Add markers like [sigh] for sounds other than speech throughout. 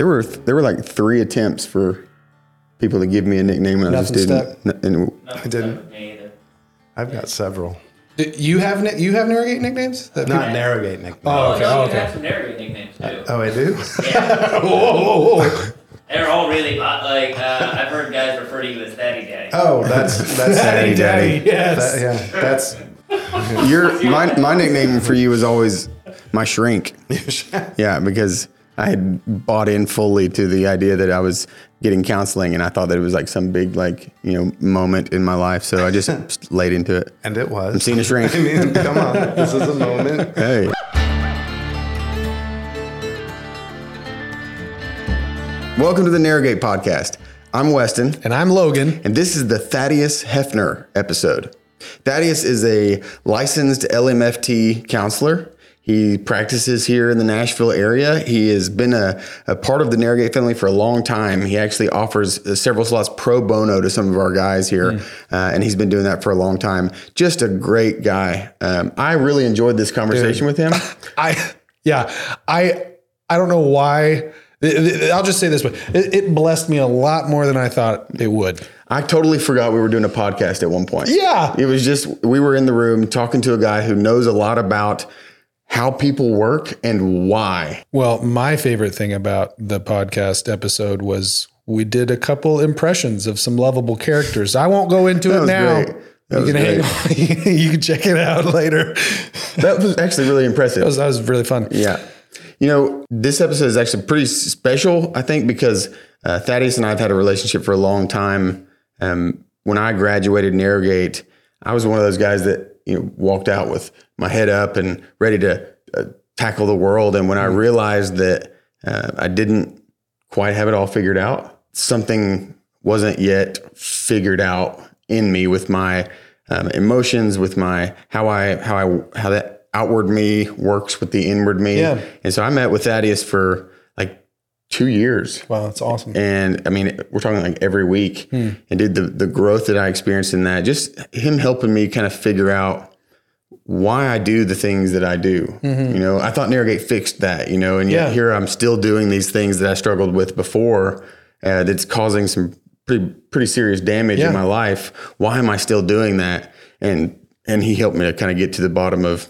There were there were like three attempts for people to give me a nickname, and I just didn't. N- And I didn't. Either. I've got several. Do You have ni- you have Narrowgate nicknames? That Not Narrowgate nicknames. Oh, okay. Oh, Oh, you okay. have some narrowing nicknames too. Oh, I do? Yeah, [laughs] Whoa, whoa, whoa. they're all really hot. Like uh, I've heard guys refer to you as Daddy Daddy. Oh, that's that's Daddy, daddy, yes. That- yeah, that's your my my nickname for you was always my shrink. [laughs] Yeah, because I had bought in fully to the idea that I was getting counseling, and I thought that it was like some big like you know moment in my life. So I just [laughs] laid into it. and it was. I'm seeing a shrink. [laughs] I mean, come on, this is a moment. Hey. Welcome to the Narrowgate podcast. I'm Weston, And I'm Logan. and this is the Thaddeus Heffner episode. Thaddeus is a licensed LMFT counselor. He practices here in the Nashville area. He has been a, a part of the Narrowgate family for a long time. He actually offers uh, several slots pro bono to some of our guys here, uh, and he's been doing that for a long time. Just a great guy. Um, I really enjoyed this conversation with him. [laughs] I yeah, I I don't know why. I'll just say this way: it, it blessed me a lot more than I thought it would. I totally forgot we were doing a podcast at one point. Yeah. It was just, we were in the room talking to a guy who knows a lot about how people work and why. Well, my favorite thing about the podcast episode was we did a couple impressions of some lovable characters. I won't go into it now. great. That You can hang on. [laughs] you can check it out later. That was actually really impressive. That was, that was really fun. Yeah. You know, this episode is actually pretty special, I think, because uh, Thaddeus and I have had a relationship for a long time. Um, when I graduated Narrowgate, I was one of those guys that, you know, walked out with my head up and ready to uh, tackle the world. And when I realized that uh, I didn't quite have it all figured out, something wasn't yet figured out in me with my um, emotions, with my how I how I how that outward me works with the inward me. Yeah. And so I met with Thaddeus for like two years. Wow, that's awesome. And I mean, we're talking like every week. Hmm. And did the the growth that I experienced in that, just him helping me kind of figure out why I do the things that I do. You know, I thought Narrowgate fixed that, you know, and yet Mm-hmm. Yeah. here I'm still doing these things that I struggled with before uh, that's causing some pretty pretty serious damage Yeah. in my life. Why am I still doing that? And and he helped me to kind of get to the bottom of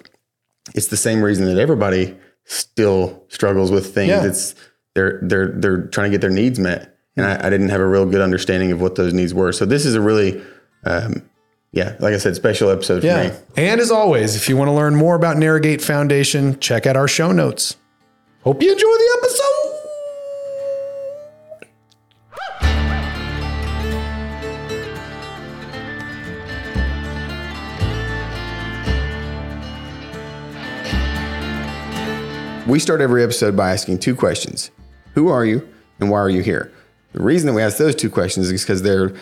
it's the same reason that everybody still struggles with things. Yeah. It's they're they're they're trying to get their needs met, and I, I didn't have a real good understanding of what those needs were. So this is a really, um, yeah, like I said, special episode for Yeah. me. And as always, if you want to learn more about Narrowgate Foundation, check out our show notes. Hope you enjoy the episode. We start every episode by asking two questions: Who are you, and why are you here? The reason that we ask those two questions is because they're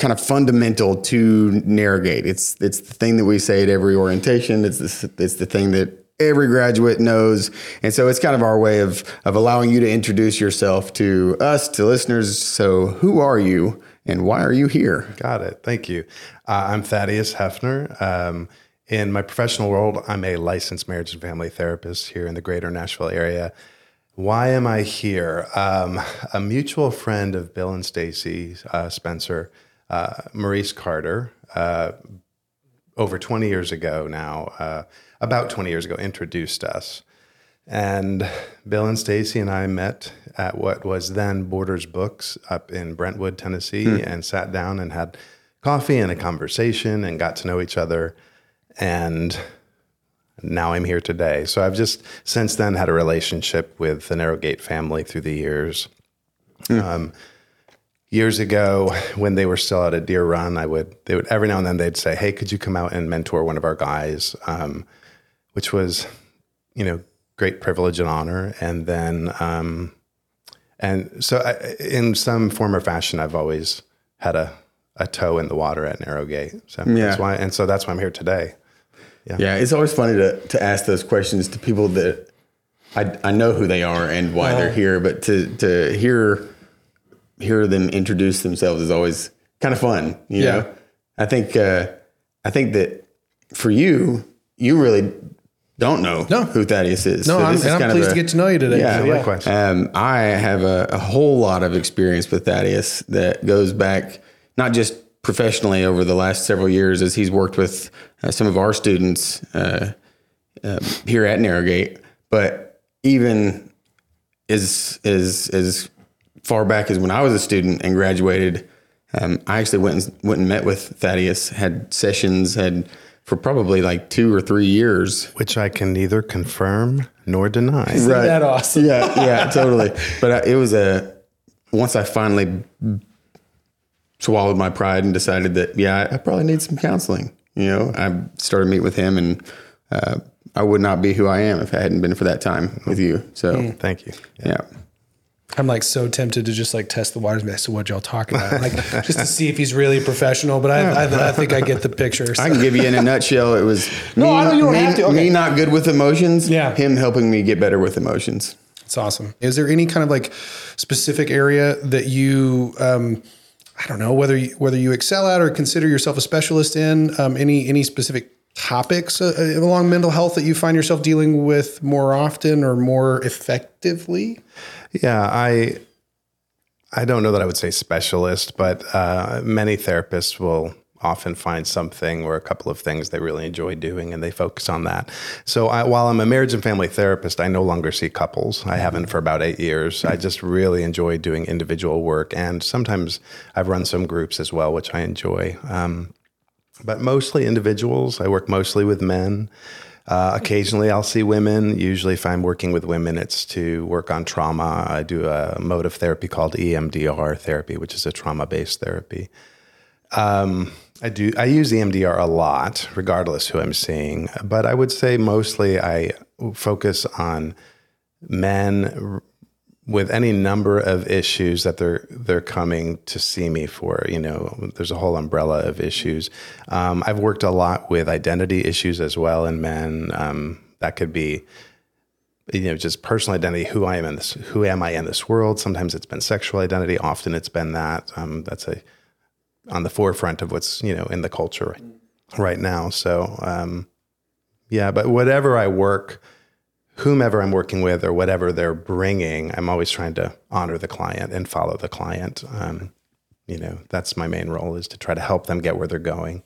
kind of fundamental to Narrowgate. It's it's the thing that we say at every orientation. It's the, it's the thing that every graduate knows, and so it's kind of our way of of allowing you to introduce yourself to us, to listeners. So, who are you, and why are you here? Got it. Thank you. Uh, I'm Thaddeus Heffner. Um, in my professional world, I'm a licensed marriage and family therapist here in the greater Nashville area. Why am I here? Um, a mutual friend of Bill and Stacy, uh, Spencer, uh, Maurice Carter, uh, over 20 years ago now, uh, about 20 years ago, introduced us. And Bill and Stacy and I met at what was then Borders Books up in Brentwood, Tennessee, and sat down and had coffee and a conversation and got to know each other. And now I'm here today. So I've just since then had a relationship with the Narrowgate family through the years. Um, years ago, when they were still at a deer run, I would they would every now and then they'd say, "Hey, could you come out and mentor one of our guys?" Um, which was, you know, great privilege and honor. And then, um, and so I, in some form or fashion, I've always had a a toe in the water at Narrowgate. So Yeah. that's why, and so that's why I'm here today. Yeah, it's always funny to to ask those questions to people that I I know who they are and why they're here, but to to hear hear them introduce themselves is always kind of fun. You Yeah. know, I think uh, I think that for you, you really don't know No. who Thaddeus is. No, So I'm, is and I'm pleased a- to get to know you today. Yeah, likewise. Um, I have a, a whole lot of experience with Thaddeus that goes back not just professionally over the last several years as he's worked with uh, some of our students uh, um, here at Narrowgate, but even as as as far back as when I was a student and graduated, um, I actually went and went and met with Thaddeus, had sessions, had for probably like two or three years which I can neither confirm nor deny. right. that awesome? Yeah, yeah, [laughs] totally. But uh, it was a once I finally swallowed my pride and decided that yeah, I, I probably need some counseling. You know, I started meeting with him, and uh, I would not be who I am if I hadn't been for that time with you. So Thank you. yeah. I'm like so tempted to just like test the waters. like, So what y'all talking about? Like just to see if he's really professional. But I, I, I think I get the picture. So- I can give you in a nutshell. It was No, me, I don't- you don't me, have to. Okay. me not good with emotions. Yeah. him helping me get better with emotions. It's awesome. Is there any kind of like specific area that you, um, I don't know whether you, whether you excel at or consider yourself a specialist in? Um, any any specific topics uh, uh, along mental health that you find yourself dealing with more often or more effectively? Yeah, I I don't know that I would say specialist, but uh, many therapists will often find something or a couple of things they really enjoy doing and they focus on that. So I, while I'm a marriage and family therapist, I no longer see couples. I haven't for about eight years. I just really enjoy doing individual work, and sometimes I've run some groups as well, which I enjoy. Um, but mostly individuals. I work mostly with men. Uh, occasionally, I'll see women. Usually, if I'm working with women, it's to work on trauma. I do a mode of therapy called EMDR therapy, which is a trauma-based therapy. Um, I do. I use EMDR a lot, regardless who I'm seeing. But I would say mostly I focus on men with any number of issues that they're they're coming to see me for. You know, there's a whole umbrella of issues. Um, I've worked a lot with identity issues as well in men. Um, that could be you know just personal identity who i am in this who am i in this world sometimes it's been sexual identity often it's been that um, that's a on the forefront of what's you know in the culture right now so um, yeah but whatever i work whomever i'm working with or whatever they're bringing i'm always trying to honor the client and follow the client um, you know that's my main role is to try to help them get where they're going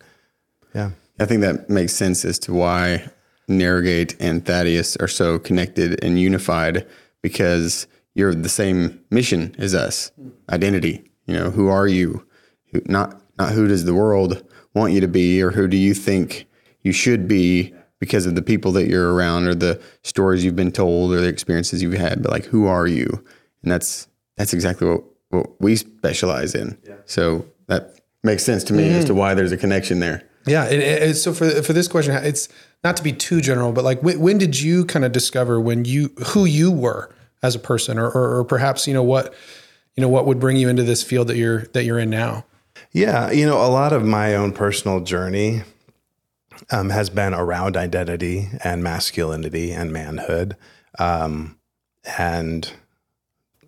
yeah I think that makes sense as to why Narrowgate and Thaddeus are so connected and unified because you're the same mission as us. Identity. You know, who are you? Who, not not who does the world want you to be or who do you think you should be because of the people that you're around or the stories you've been told or the experiences you've had, but like who are you? And that's that's exactly what, what we specialize in. So that makes sense to me as to mm-hmm. why there's a connection there. Yeah. And, and so for for this question, it's not to be too general, but like when, when did you kind of discover when you who you were as a person, or, or or perhaps you know what you know what would bring you into this field that you're that you're in now? Yeah, you know, a lot of my own personal journey um, has been around identity and masculinity and manhood. Um, and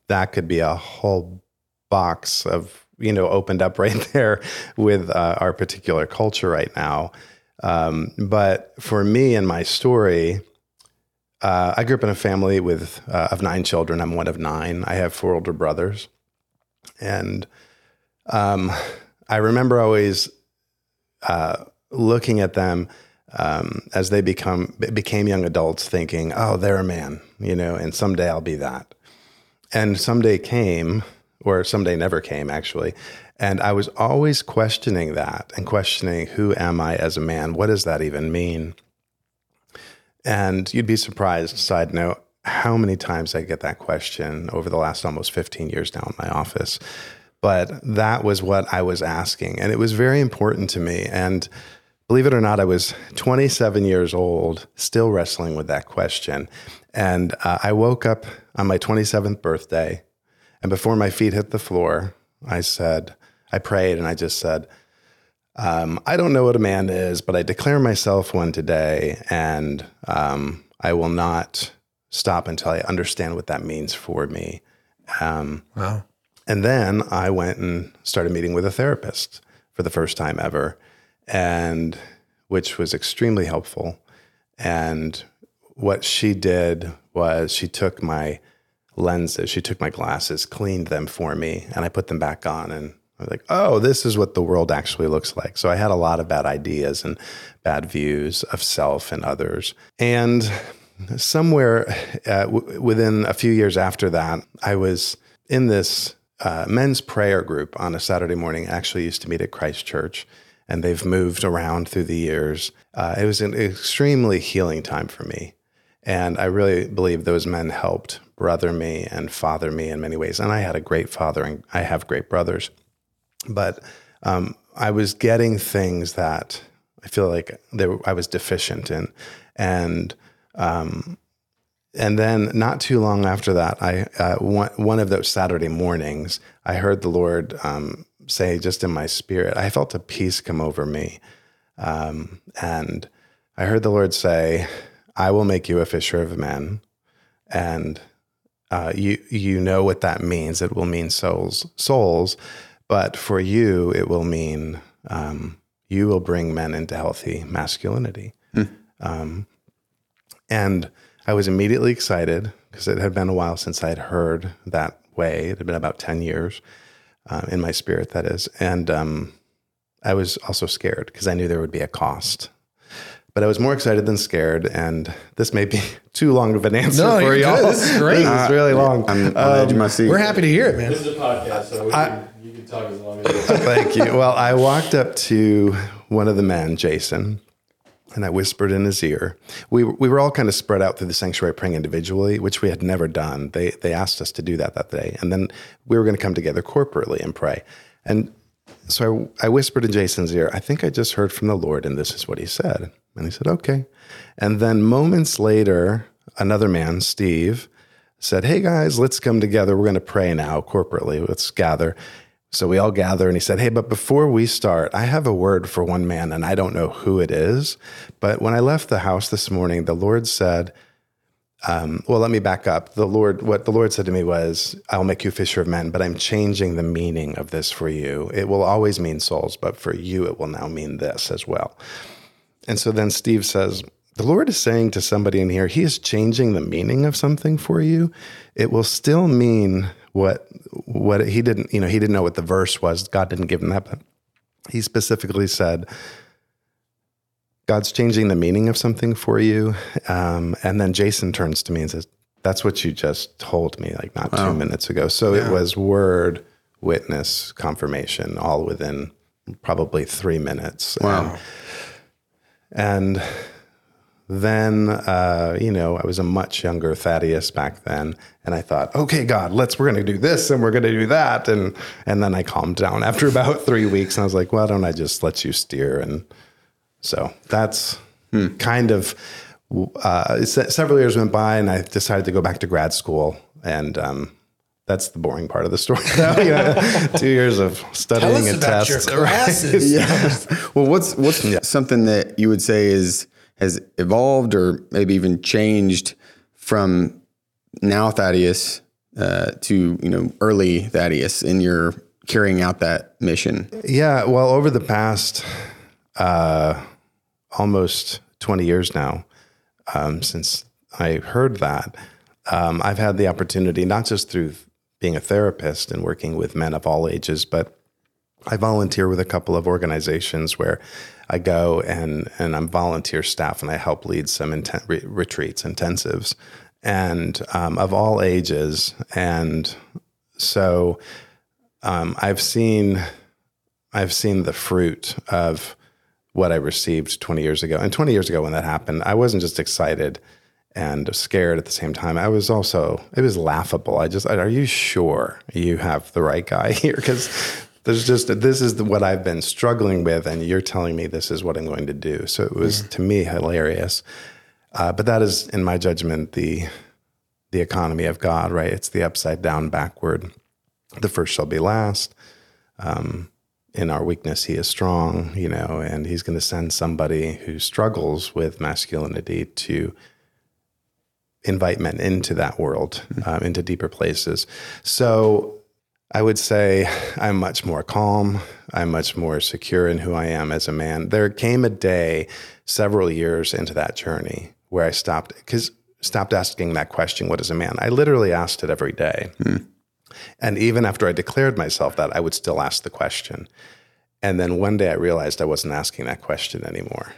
that could be a whole box of, you know, opened up [laughs] right there with uh, our particular culture right now. Um, but for me and my story, uh, I grew up in a family with uh, of nine children. I'm one of nine. I have four older brothers, and um, I remember always uh, looking at them um, as they become became young adults, thinking, "Oh, they're a man," you know, and someday I'll be that. And someday came, or someday never came, actually. And I was always questioning that and questioning, "Who am I as a man? What does that even mean?" And you'd be surprised, side note, how many times I get that question over the last almost 15 years now in my office. But that was what I was asking. And it was very important to me. And believe it or not, I was 27 years old, still wrestling with that question. And uh, I woke up on my 27th birthday. And before my feet hit the floor, I said, I prayed and I just said, um, I don't know what a man is, but I declare myself one today, and um, I will not stop until I understand what that means for me. Um, Wow. and then I went and started meeting with a therapist for the first time ever, and which was extremely helpful. And what she did was she took my lenses, she took my glasses, cleaned them for me, and I put them back on. And I was like, oh, this is what the world actually looks like. So I had a lot of bad ideas and bad views of self and others. And somewhere uh, w- within a few years after that, I was in this uh, men's prayer group on a Saturday morning. Actually, used to meet at Christ Church, and they've moved around through the years. Uh, it was an extremely healing time for me, and I really believe those men helped brother me and father me in many ways. And I had a great father, and I have great brothers, but um, I was getting things that I feel like there, I was deficient in, and um, and then not too long after that, I uh, one, one of those Saturday mornings, I heard the Lord um, say, just in my spirit, I felt a peace come over me, um, and I heard the Lord say, "I will make you a fisher of men," and uh, you you know what that means. It will mean souls, souls, but for you, it will mean um, you will bring men into healthy masculinity. Um, and I was immediately excited because it had been a while since I had heard that way. It had been about 10 years uh, in my spirit, that is. And um, I was also scared because I knew there would be a cost. But I was more excited than scared. And this may be [laughs] too long of an answer No, for you're y'all. good. This is great. This is really long. I'm on the edge of my seat. We're happy to hear it, man. This is a podcast, so we can, you can talk as long as you want. Thank you. Well, I walked up to one of the men, Jason, and I whispered in his ear. We, we were all kind of spread out through the sanctuary praying individually, which we had never done. They, they asked us to do that that day. And then we were going to come together corporately and pray. And so I, I whispered in Jason's ear, I think I just heard from the Lord, and this is what he said. And he said, okay. And then moments later, another man, Steve, said, Hey guys, let's come together. We're going to pray now corporately. Let's gather. So we all gather, and he said, Hey, but before we start, I have a word for one man, and I don't know who it is. But when I left the house this morning, the Lord said, um, well, let me back up. The Lord, what the Lord said to me was, I'll make you fisher of men, but I'm changing the meaning of this for you. It will always mean souls, but for you, it will now mean this as well. And so then Steve says, the Lord is saying to somebody in here, He is changing the meaning of something for you. It will still mean what what he didn't, you know, he didn't know what the verse was. God didn't give him that, but he specifically said, God's changing the meaning of something for you. Um, and then Jason turns to me and says, That's what you just told me, like not two minutes ago. So it was word, witness, confirmation, all within probably three minutes. Wow. And then, uh, you know, I was a much younger Thaddeus back then, and I thought, okay, God, let's we're going to do this and we're going to do that, and and then I calmed down [laughs] after about three weeks, and I was like, why don't I just let you steer? And so that's kind of uh, several years went by, and I decided to go back to grad school, and um, that's the boring part of the story. now, [laughs] you two years of studying Tell us and about tests. your classes. [laughs] yeah. Well, what's what's something that you would say is has evolved or maybe even changed from now Thaddeus uh, to you know early Thaddeus in your carrying out that mission? Yeah, well, over the past uh, almost 20 years now, um, since I heard that, um, I've had the opportunity, not just through being a therapist and working with men of all ages, but I volunteer with a couple of organizations where I go and, and I'm volunteer staff and I help lead some inten- re- retreats, intensives, and um, of all ages. And so um, I've seen I've seen the fruit of what I received 20 years ago. And 20 years ago, when that happened, I wasn't just excited and scared at the same time. I was also, it was laughable. I just, are you sure you have the right guy here? Because there's just, this is the, what I've been struggling with, and you're telling me this is what I'm going to do. So it was to me hilarious. Uh, but that is, in my judgment, the the economy of God, right? It's the upside down, backward. The first shall be last in our weakness he is strong you know and he's going to send somebody who struggles with masculinity to invite men into that world um, into deeper places so i would say i'm much more calm i'm much more secure in who i am as a man there came a day several years into that journey where I stopped because stopped asking that question, "What is a man?" I literally asked it every day, hmm. and even after I declared myself that, I would still ask the question. And then one day I realized I wasn't asking that question anymore.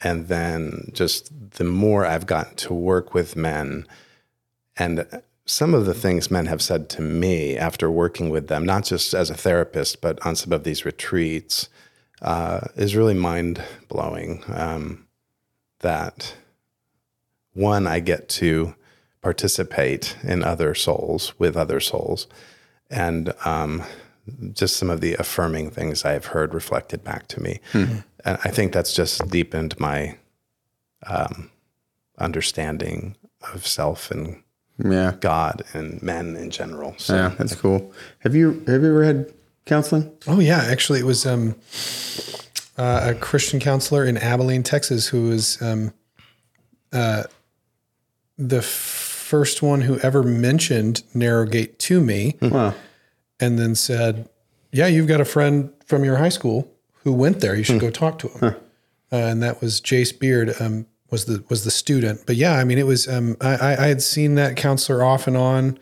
And then just the more I've gotten to work with men and some of the things men have said to me after working with them, not just as a therapist, but on some of these retreats, uh, is really mind blowing. Um, that one, I get to participate in other souls with other souls, and um, just some of the affirming things I have heard reflected back to me. And I think that's just deepened my um, understanding of self and Yeah. God and men in general. So Yeah, that's cool. Have you have you ever had counseling? Oh yeah, actually, it was um, uh, a Christian counselor in Abilene, Texas, who was um, uh, the first one who ever mentioned Narrowgate to me, Wow. and then said, "Yeah, you've got a friend from your high school who went there. You should go talk to him." Uh, and that was Jace Beard. Um, was the was the student, but yeah, I mean, it was. Um, I, I had seen that counselor off and on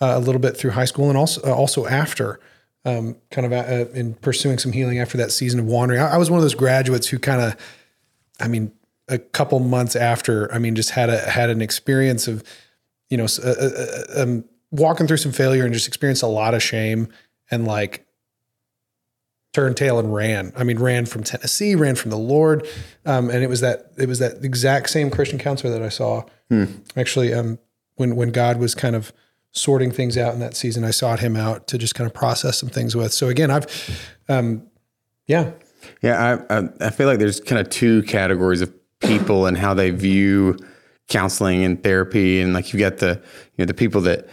uh, a little bit through high school, and also uh, also after, um, kind of uh, in pursuing some healing after that season of wandering. I, I was one of those graduates who kind of, I mean, a couple months after, I mean, just had a had an experience of, you know, uh, uh, uh, um, walking through some failure and just experienced a lot of shame and like turned tail and ran. I mean, ran from Tennessee, ran from the Lord, um, and it was that it was that exact same Christian counselor that I saw. Actually, um, when when God was kind of sorting things out in that season, I sought Him out to just kind of process some things with. So again, I've, um, yeah, Yeah, I, I I feel like there's kind of two categories of people and how they view counseling and therapy, and like you've got the you know the people that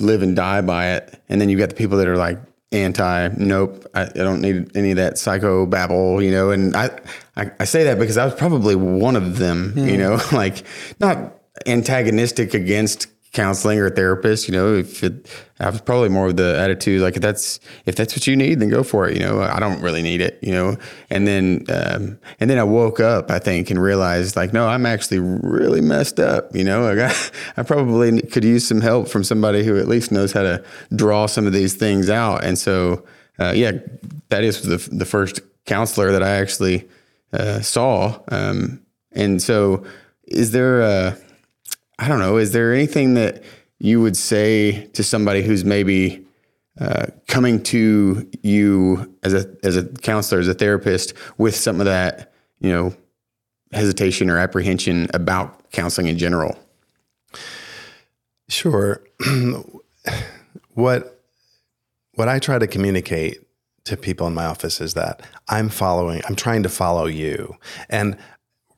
live and die by it, and then you've got the people that are like anti. Nope, I, I don't need any of that psycho babble, you know. And I, I I say that because I was probably one of them, you know, [laughs] like not antagonistic against counseling or therapist, you know, if it, I was probably more of the attitude, like if that's, if that's what you need, then go for it. You know, I don't really need it, you know? And then, um, and then I woke up, I think, and realized like, no, I'm actually really messed up. You know, [laughs] I I probably could use some help from somebody who at least knows how to draw some of these things out. And so, uh, yeah, that is the, the first counselor that I actually, uh, saw. Um, and so is there a, I don't know. Is there anything that you would say to somebody who's maybe uh, coming to you as a as a counselor, as a therapist, with some of that you know hesitation or apprehension about counseling in general? Sure. [clears throat] what what I try to communicate to people in my office is that I'm following. I'm trying to follow you, and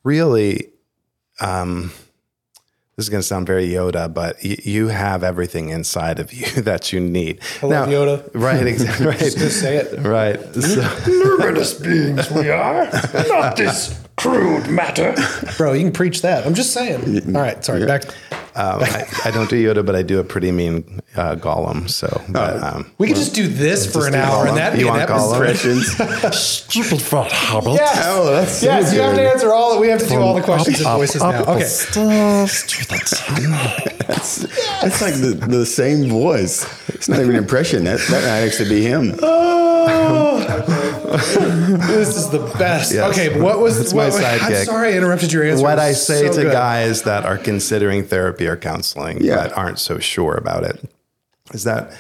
really, um, this is going to sound very Yoda, but y- you have everything inside of you [laughs] that you need. I love Yoda. Right. Exactly. [laughs] Right. just say it. Right. So, [laughs] Luminous beings we are, not this crude matter. Bro, you can preach that. I'm just saying. All right, sorry. Back. Um, I, I don't do Yoda, but I do a pretty mean uh, Gollum. So, but, um, We could just do this for an hour, Gollum. and that'd be You an want Gollum? episode. [laughs] Stupid fat hobbit. Yes. Oh, that's yes, you have to answer all. We have to do all the questions and voices now. Okay. Stairs to the tunnel. That's like the, the same voice. It's not even an impression. That that might actually be him. [laughs] This is the best. Yes. Okay, what was It's what, my I'm sidekick. sorry I interrupted your answer. what I say so to good. guys that are considering therapy or counseling Yeah. but aren't so sure about it is that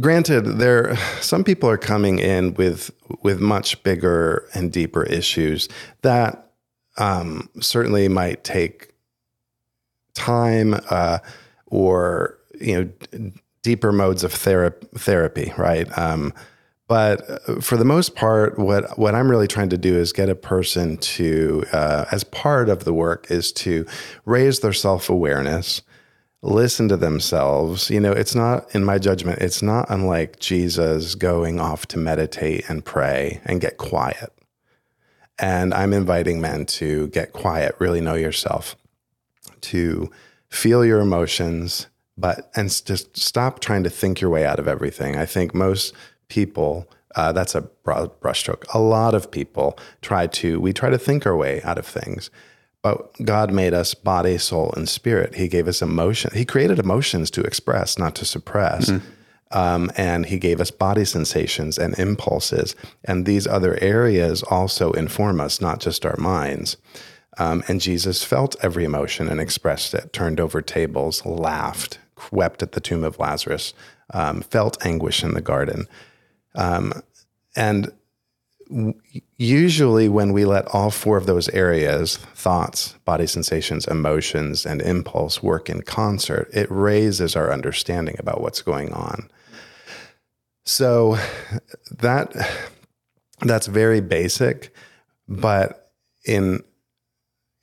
granted there some people are coming in with with much bigger and deeper issues that um, certainly might take time uh, or you know d- deeper modes of thera- therapy right um, but uh, for the most part what what i'm really trying to do is get a person to uh, as part of the work is to raise their self-awareness listen to themselves you know it's not in my judgment it's not unlike jesus going off to meditate and pray and get quiet and i'm inviting men to get quiet really know yourself to feel your emotions, but and just stop trying to think your way out of everything. I think most people, uh, that's a broad brushstroke. A lot of people try to we try to think our way out of things, But God made us body, soul, and spirit. He gave us emotion. He created emotions to express, not to suppress. Um, and he gave us body sensations and impulses. And these other areas also inform us, not just our minds. Um, and Jesus felt every emotion and expressed it, turned over tables, laughed, wept at the tomb of Lazarus, um, felt anguish in the garden. Um, and w- usually, when we let all four of those areas thoughts, body sensations, emotions, and impulse work in concert, it raises our understanding about what's going on. So that that's very basic, but in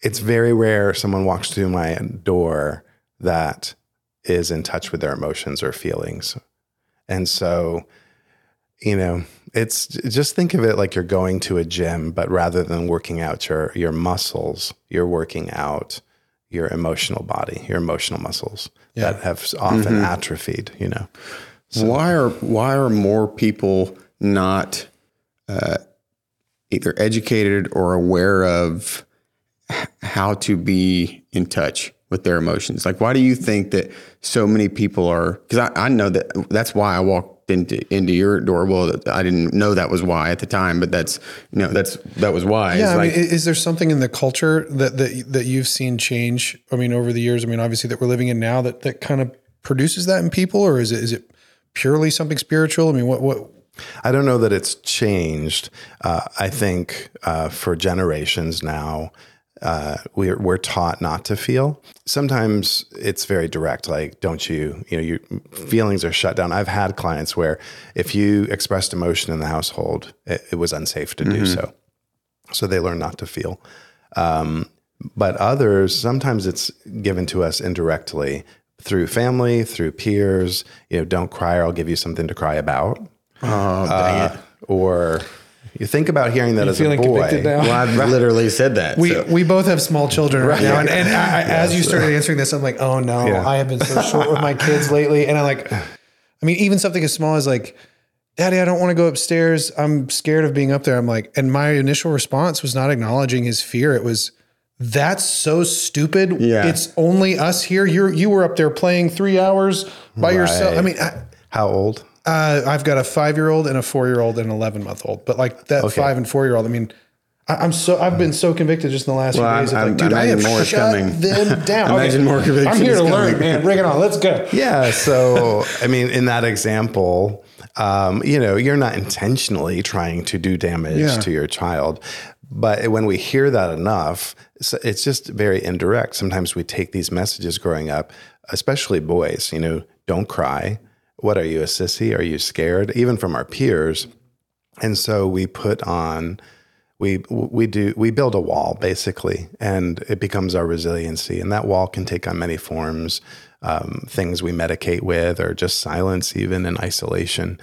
it's very rare someone walks through my door that is in touch with their emotions or feelings. And so, you know, it's just think of it like you're going to a gym, but rather than working out your your muscles, you're working out your emotional body, your emotional muscles that have often atrophied, you know. Why are why are more people not uh, either educated or aware of how to be in touch with their emotions? Like, why do you think that so many people are? Because I, I know that that's why I walked into into your door. Well, I didn't know that was why at the time, but that's you know that's that was why. Yeah, It's I like, mean, is there something in the culture that that that you've seen change? I mean, over the years. I mean, obviously that we're living in now that that kind of produces that in people, or is it is it purely something spiritual? I mean, what what? I don't know that it's changed. Uh, I think uh, for generations now, uh, we're we're taught not to feel. Sometimes it's very direct, like don't you? You know, your feelings are shut down. I've had clients where if you expressed emotion in the household, it, it was unsafe to do so, so they learn not to feel. Um, but others, sometimes it's given to us indirectly through family, through peers. You know, don't cry, or I'll give you something to cry about oh, dang it. or you think about hearing that as a boy. Well, I've literally said that. We so. we both have small children right, now, and, and I, as you started answering this, I'm like, oh no, Yeah. I have been so short with my kids lately, and I'm like, I mean, even something as small as like, Daddy, I don't want to go upstairs. I'm scared of being up there. I'm like, and my initial response was not acknowledging his fear. It was, that's so stupid. Yeah. it's only us here. You are you were up there playing three hours by yourself. I mean. I, How old? Uh, I've got a five year old and a four year old and an 11 month old, but like that five and four year old, I mean, I, I'm so, I've been so convicted just in the last Well, few days. Of I'm- like, dude, I have more shut coming. them [laughs] down. Imagine more conviction I'm here to learn, coming. man. Bring it on. Let's go. Yeah. So, I mean, in that example, um, you know, you're not intentionally trying to do damage Yeah. to your child. But when we hear that enough, it's just very indirect. Sometimes we take these messages growing up, especially boys, you know, don't cry. What are you, a sissy? Are you scared? Even from our peers. And so we put on we we do we build a wall basically and it becomes our resiliency and that wall can take on many forms um, things we medicate with or just silence even in isolation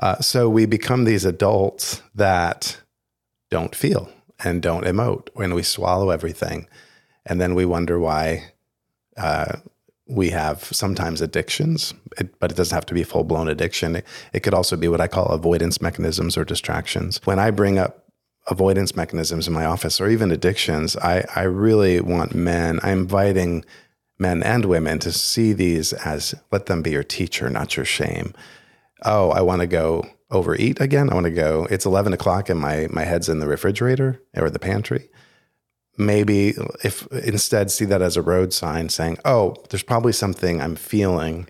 uh, so we become these adults that don't feel and don't emote when we swallow everything and then we wonder why uh, we have sometimes addictions, it, but it doesn't have to be full blown addiction. It, it could also be what I call avoidance mechanisms or distractions. When I bring up avoidance mechanisms in my office or even addictions, I, I really want men, I'm inviting men and women to see these as let them be your teacher, not your shame. Oh, I want to go overeat again. I want to go, it's 11 o'clock and my, my head's in the refrigerator or the pantry maybe if instead see that as a road sign saying, oh, there's probably something I'm feeling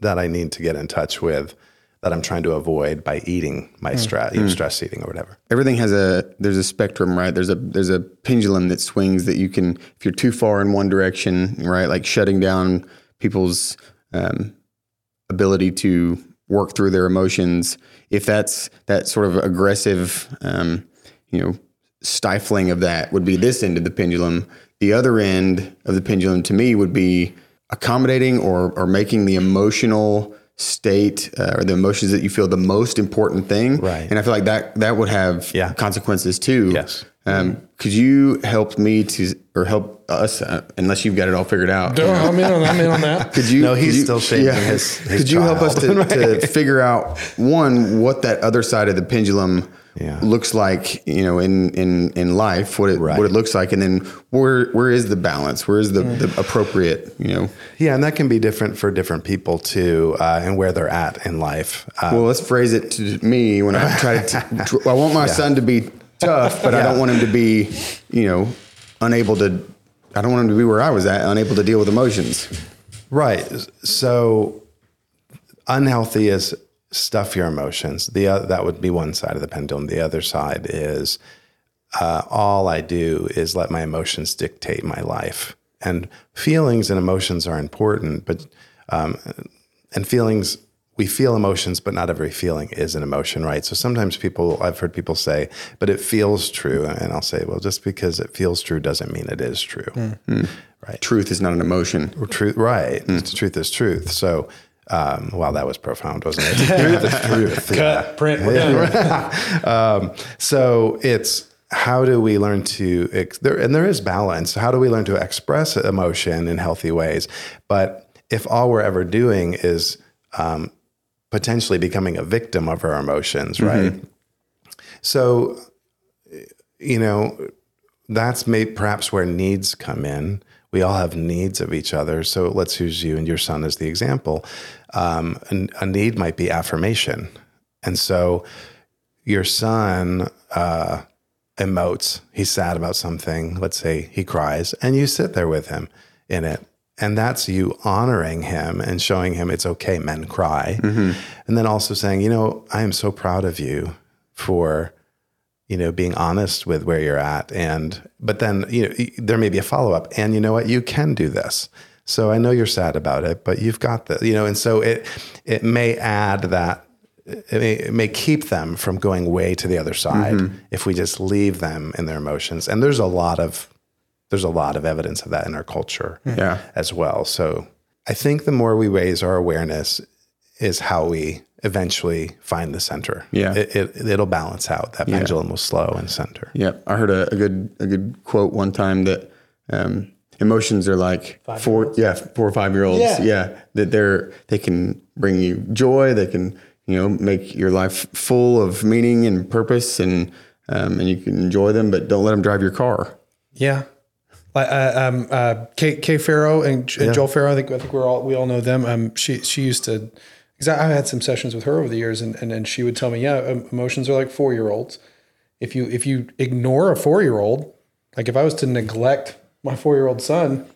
that I need to get in touch with that I'm trying to avoid by eating my stress, you know, stress eating or whatever. everything has a there's a spectrum right? There's a there's a pendulum that swings that you can if you're too far in one direction right like shutting down people's um, ability to work through their emotions if that's that sort of aggressive um, you know stifling of that would be this end of the pendulum the other end of the pendulum to me would be accommodating or or making the emotional state uh, or the emotions that you feel the most important thing Right. and i feel like that that would have Yeah. consequences too Yes. um, could you help me to or help us uh, unless you've got it all figured out I'm in on, I'm in on that. [laughs] could you No, he's could you- still shaming his- his could you help us to, [laughs] to figure out one what that other side of the pendulum Yeah. looks like, you know, in in in life, what it what it looks like, and then where where is the balance? Where is the, the appropriate, you know? Yeah, and that can be different for different people too, uh, and where they're at in life. Uh, Well, let's phrase it to me when I try to. [laughs] I want my son to be tough, but I don't want him to be, you know, unable to. I don't want him to be where I was at, unable to deal with emotions. Right. So unhealthy is stuff your emotions. The uh, that would be one side of the pendulum. The other side is uh, all I do is let my emotions dictate my life. And feelings and emotions are important, but um, and feelings we feel emotions, but not every feeling is an emotion, right? So sometimes people I've heard people say, but it feels true, and I'll say, well, just because it feels true doesn't mean it is true. Right. Truth is not an emotion. Truth, right? Truth is truth. So, um, wow, that was profound, wasn't it? truth is truth. yeah. Cut, print, we're done. [laughs] Um, so it's how do we learn to ex- there, and there is balance. How do we learn to express emotion in healthy ways? But if all we're ever doing is um, potentially becoming a victim of our emotions, right? So, you know, that's made perhaps where needs come in. We all have needs of each other. So let's use you and your son as the example. Um, a, a need might be affirmation. And so your son uh, emotes, he's sad about something. Let's say he cries, and you sit there with him in it. And that's you honoring him and showing him it's okay, men cry. And then also saying, you know, I am so proud of you for you know being honest with where you're at. And but then you know there may be a follow-up. And you know what? You can do this. So i know you're sad about it but you've got this you know and so it it may add that it may, it may keep them from going way to the other side mm-hmm. if we just leave them in their emotions. And there's a lot of there's a lot of evidence of that in our culture Yeah. as well. So i think the more we raise our awareness is how we eventually find the center Yeah. it, it, it'll balance out that pendulum will slow and center Yeah, I heard a, a good a good quote one time that um, emotions are like four yeah four or five year olds Yeah. yeah. that they're they can bring you joy they can you know make your life full of meaning and purpose and um, and you can enjoy them but don't let them drive your car Yeah. Like uh, um, uh, Kay, Kay Farrow and, and Joel Farrow, I think I think we're all we all know them. Um, she she used to, because I've had some sessions with her over the years, and and, and she would tell me, yeah, emotions are like four year olds. If you if you ignore a four year old, like if I was to neglect my four year old son,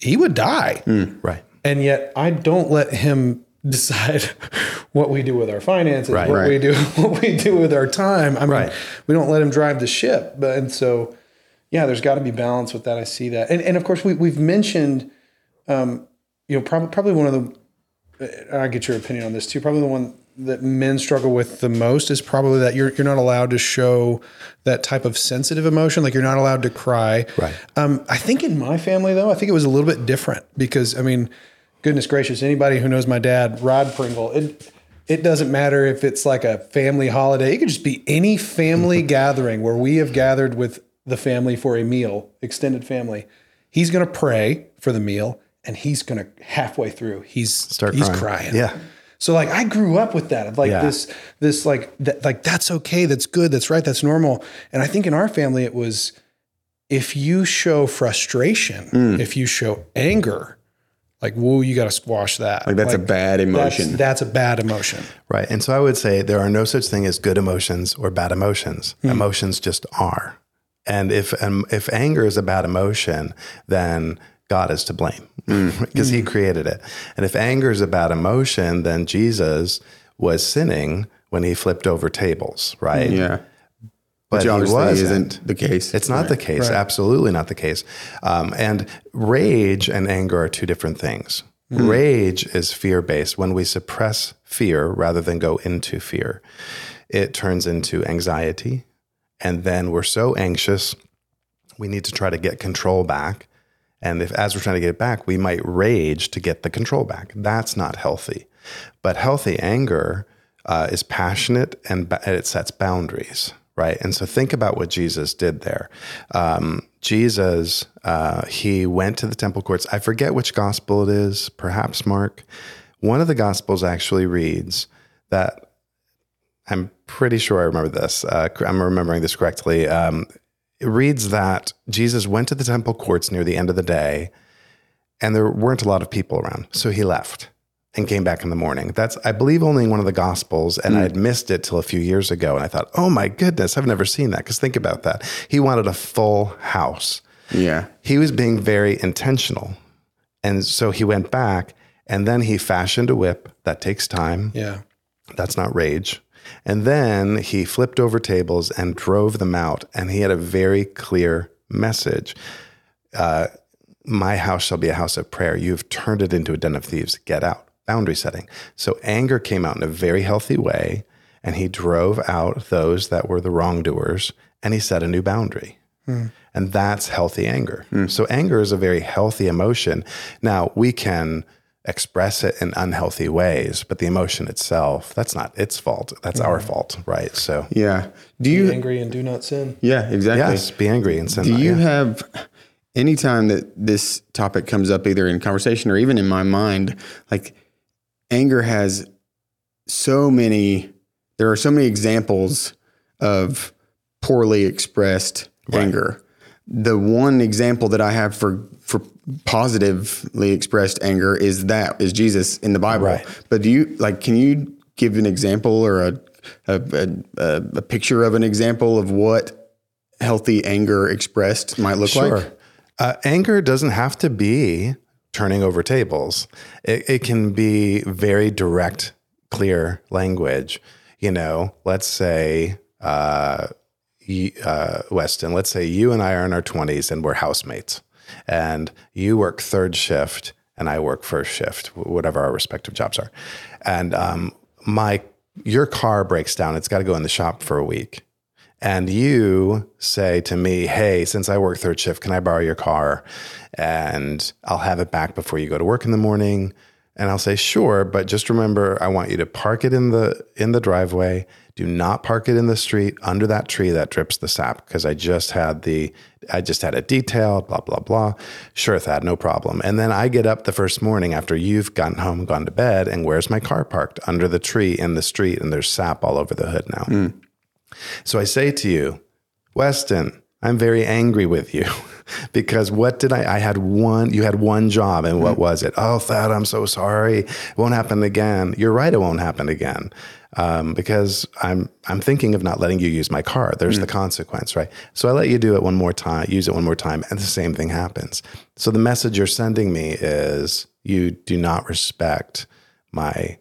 he would die. right and yet I don't let him [laughs] decide what we do with our finances, Right. what Right. we do, [laughs] what we do with our time. I mean, Right. we don't let him drive the ship. But and so, yeah, there's got to be balance with that. I see that, and and of course we we've mentioned, um, you know, probably probably one of the, I get your opinion on this too. Probably the one that men struggle with the most is probably that you're you're not allowed to show that type of sensitive emotion. Like you're not allowed to cry. Right. Um, I think in my family though, I think it was a little bit different because I mean, goodness gracious, anybody who knows my dad, Rod Pringle, it it doesn't matter if it's like a family holiday. It could just be any family [laughs] gathering where we have gathered with the family for a meal, extended family. He's going to pray for the meal, and he's to halfway through he's Start he's crying. crying. Yeah. So like I grew up with that of like Yeah. this this like that like that's okay, that's good, that's right, that's normal. And I think in our family it was if you show frustration, Mm. if you show anger, like whoa, you got to squash that. like that's a bad emotion that's a bad emotion. Right. And so I would say there are no such thing as good emotions or bad emotions. Hmm. Emotions just are. And if um, if anger is a bad emotion, then God is to blame [laughs] because he created it. And if anger is a bad emotion, then Jesus was sinning when he flipped over tables, right? yeah But which he obviously wasn't. isn't the case It's not the case. Absolutely not the case. Um, and rage and anger are two different things. Rage is fear based. When we suppress fear rather than go into fear, it turns into anxiety. And then we're so anxious, we need to try to get control back. And if, as we're trying to get it back, we might rage to get the control back. That's not healthy. But healthy anger uh, is passionate and, and it sets boundaries, right? And so think about what Jesus did there. Um, Jesus, uh, he went to the temple courts. I forget which gospel it is, perhaps Mark. One of the gospels actually reads that I'm pretty sure I remember this. Uh, I'm remembering this correctly. Um, it reads that Jesus went to the temple courts near the end of the day, and there weren't a lot of people around, so he left and came back in the morning. That's, I believe, only in one of the Gospels, and hmm. I had missed it till a few years ago. And I thought, oh my goodness, I've never seen that. Because think about that. He wanted a full house. Yeah. He was being very intentional. And so he went back and then he fashioned a whip. That takes time. Yeah. That's not rage. And then he flipped over tables and drove them out. And he had a very clear message uh, My house shall be a house of prayer. You've turned it into a den of thieves. Get out. Boundary setting. So anger came out in a very healthy way. And he drove out those that were the wrongdoers and he set a new boundary. And that's healthy anger. So anger is a very healthy emotion. Now, we can express it in unhealthy ways, but the emotion itself, that's not its fault. That's our mm-hmm. fault, right? So, Yeah. Do Be you? angry and do not sin. Yeah, exactly. yes, be angry and sin. Do not, you yeah. have anytime that this topic comes up, either in conversation or even in my mind, like anger has so many, there are so many examples of poorly expressed anger. The one example that I have for for positively expressed anger is that is Jesus in the Bible. Right. But do you like? Can you give an example or a a, a, a picture of an example of what healthy anger expressed might look Sure. like? Uh, anger doesn't have to be turning over tables. It, it can be very direct, clear language. You know, let's say, uh, uh, Weston, let's say you and I are in our 20s and we're housemates, and you work third shift and I work first shift, whatever our respective jobs are. And um, my your car breaks down, it's got to go in the shop for a week and you say to me, Hey, since I work third shift, can I borrow your car? And I'll have it back before you go to work in the morning. And I'll say, sure, but just remember, I want you to park it in the in the driveway. Do not park it in the street under that tree that drips the sap because I just had the I just had it detailed, blah blah blah. Sure, Thad, no problem. And then I get up the first morning after you've gotten home, gone to bed, and where's my car parked under the tree in the street, and there's sap all over the hood now. Hmm. So I say to you, Weston, I'm very angry with you [laughs] because what did I? I had one, you had one job, and what was it? Oh, Thad, I'm so sorry. It won't happen again. You're right, it won't happen again. Um, because I'm I'm thinking of not letting you use my car. There's the consequence, right? So I let you do it one more time, use it one more time, and the same thing happens. So the message you're sending me is you do not respect my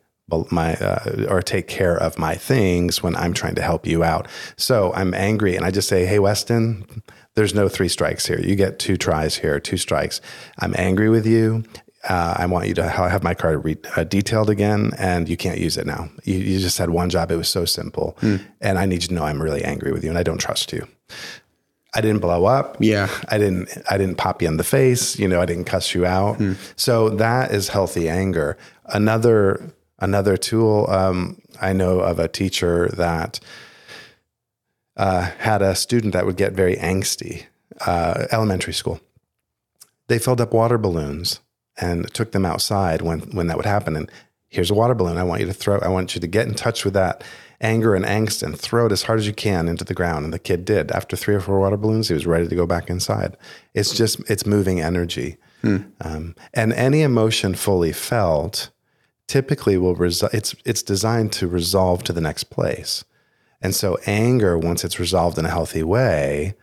my uh, or take care of my things when I'm trying to help you out. So I'm angry and I just say, "Hey Weston, there's no three strikes here. You get two tries here, two strikes. I'm angry with you. Uh, I want you to ha- have my car re- uh, detailed again, and you can't use it now. You, you just had one job. It was so simple, and I need you to know I'm really angry with you, and I don't trust you. I didn't blow up. Yeah. I didn't I didn't pop you in the face, you know, I didn't cuss you out. So that is healthy anger. Another another tool um, I know of a teacher that uh, had a student that would get very angsty, uh, elementary school. They filled up water balloons and took them outside when when that would happen. And here's a water balloon. I want you to throw. I want you to get in touch with that anger and angst and throw it as hard as you can into the ground. And the kid did. After three or four water balloons, he was ready to go back inside. It's just it's moving energy, um, and any emotion fully felt typically will result. It's it's designed to resolve to the next place. And so anger, once it's resolved in a healthy way,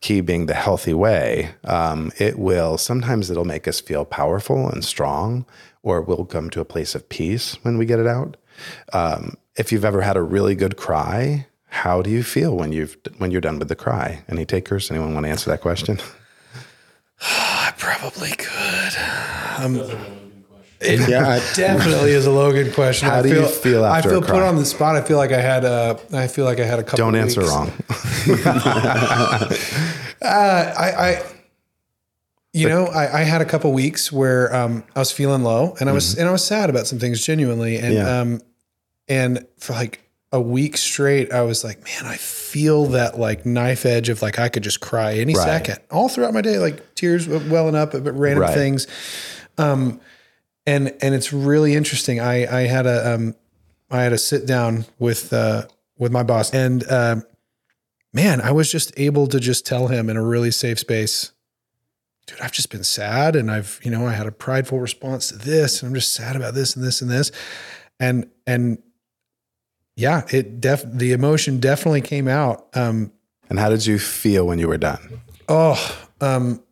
key being the healthy way, um, it will sometimes it'll make us feel powerful and strong, or we'll come to a place of peace when we get it out. Um, if you've ever had a really good cry, how do you feel when you've when you're done with the cry? Any takers? Anyone want to answer that question? [sighs] I probably could. Yeah, I, Definitely is a Logan question. How I do you feel after I feel put on the spot. I feel like I had a. I feel like I had a couple. Don't answer weeks. wrong. [laughs] [laughs] Uh, I, I, you know, I, I had a couple weeks where um, I was feeling low, and I was and I was sad about some things genuinely, and Mm-hmm. Yeah. um, and for like a week straight, I was like, man, I feel that like knife edge of like I could just cry any Right. second, all throughout my day, like tears welling up at random Right. things, um, and and it's really interesting. I I had a um, I had a sit down with uh, with my boss, and uh, man, I was just able to just tell him in a really safe space, dude, I've just been sad, and I've you know I had a prideful response to this, and I'm just sad about this and this and this, and and yeah, it def the emotion definitely came out. Um, And how did you feel when you were done? Oh, um,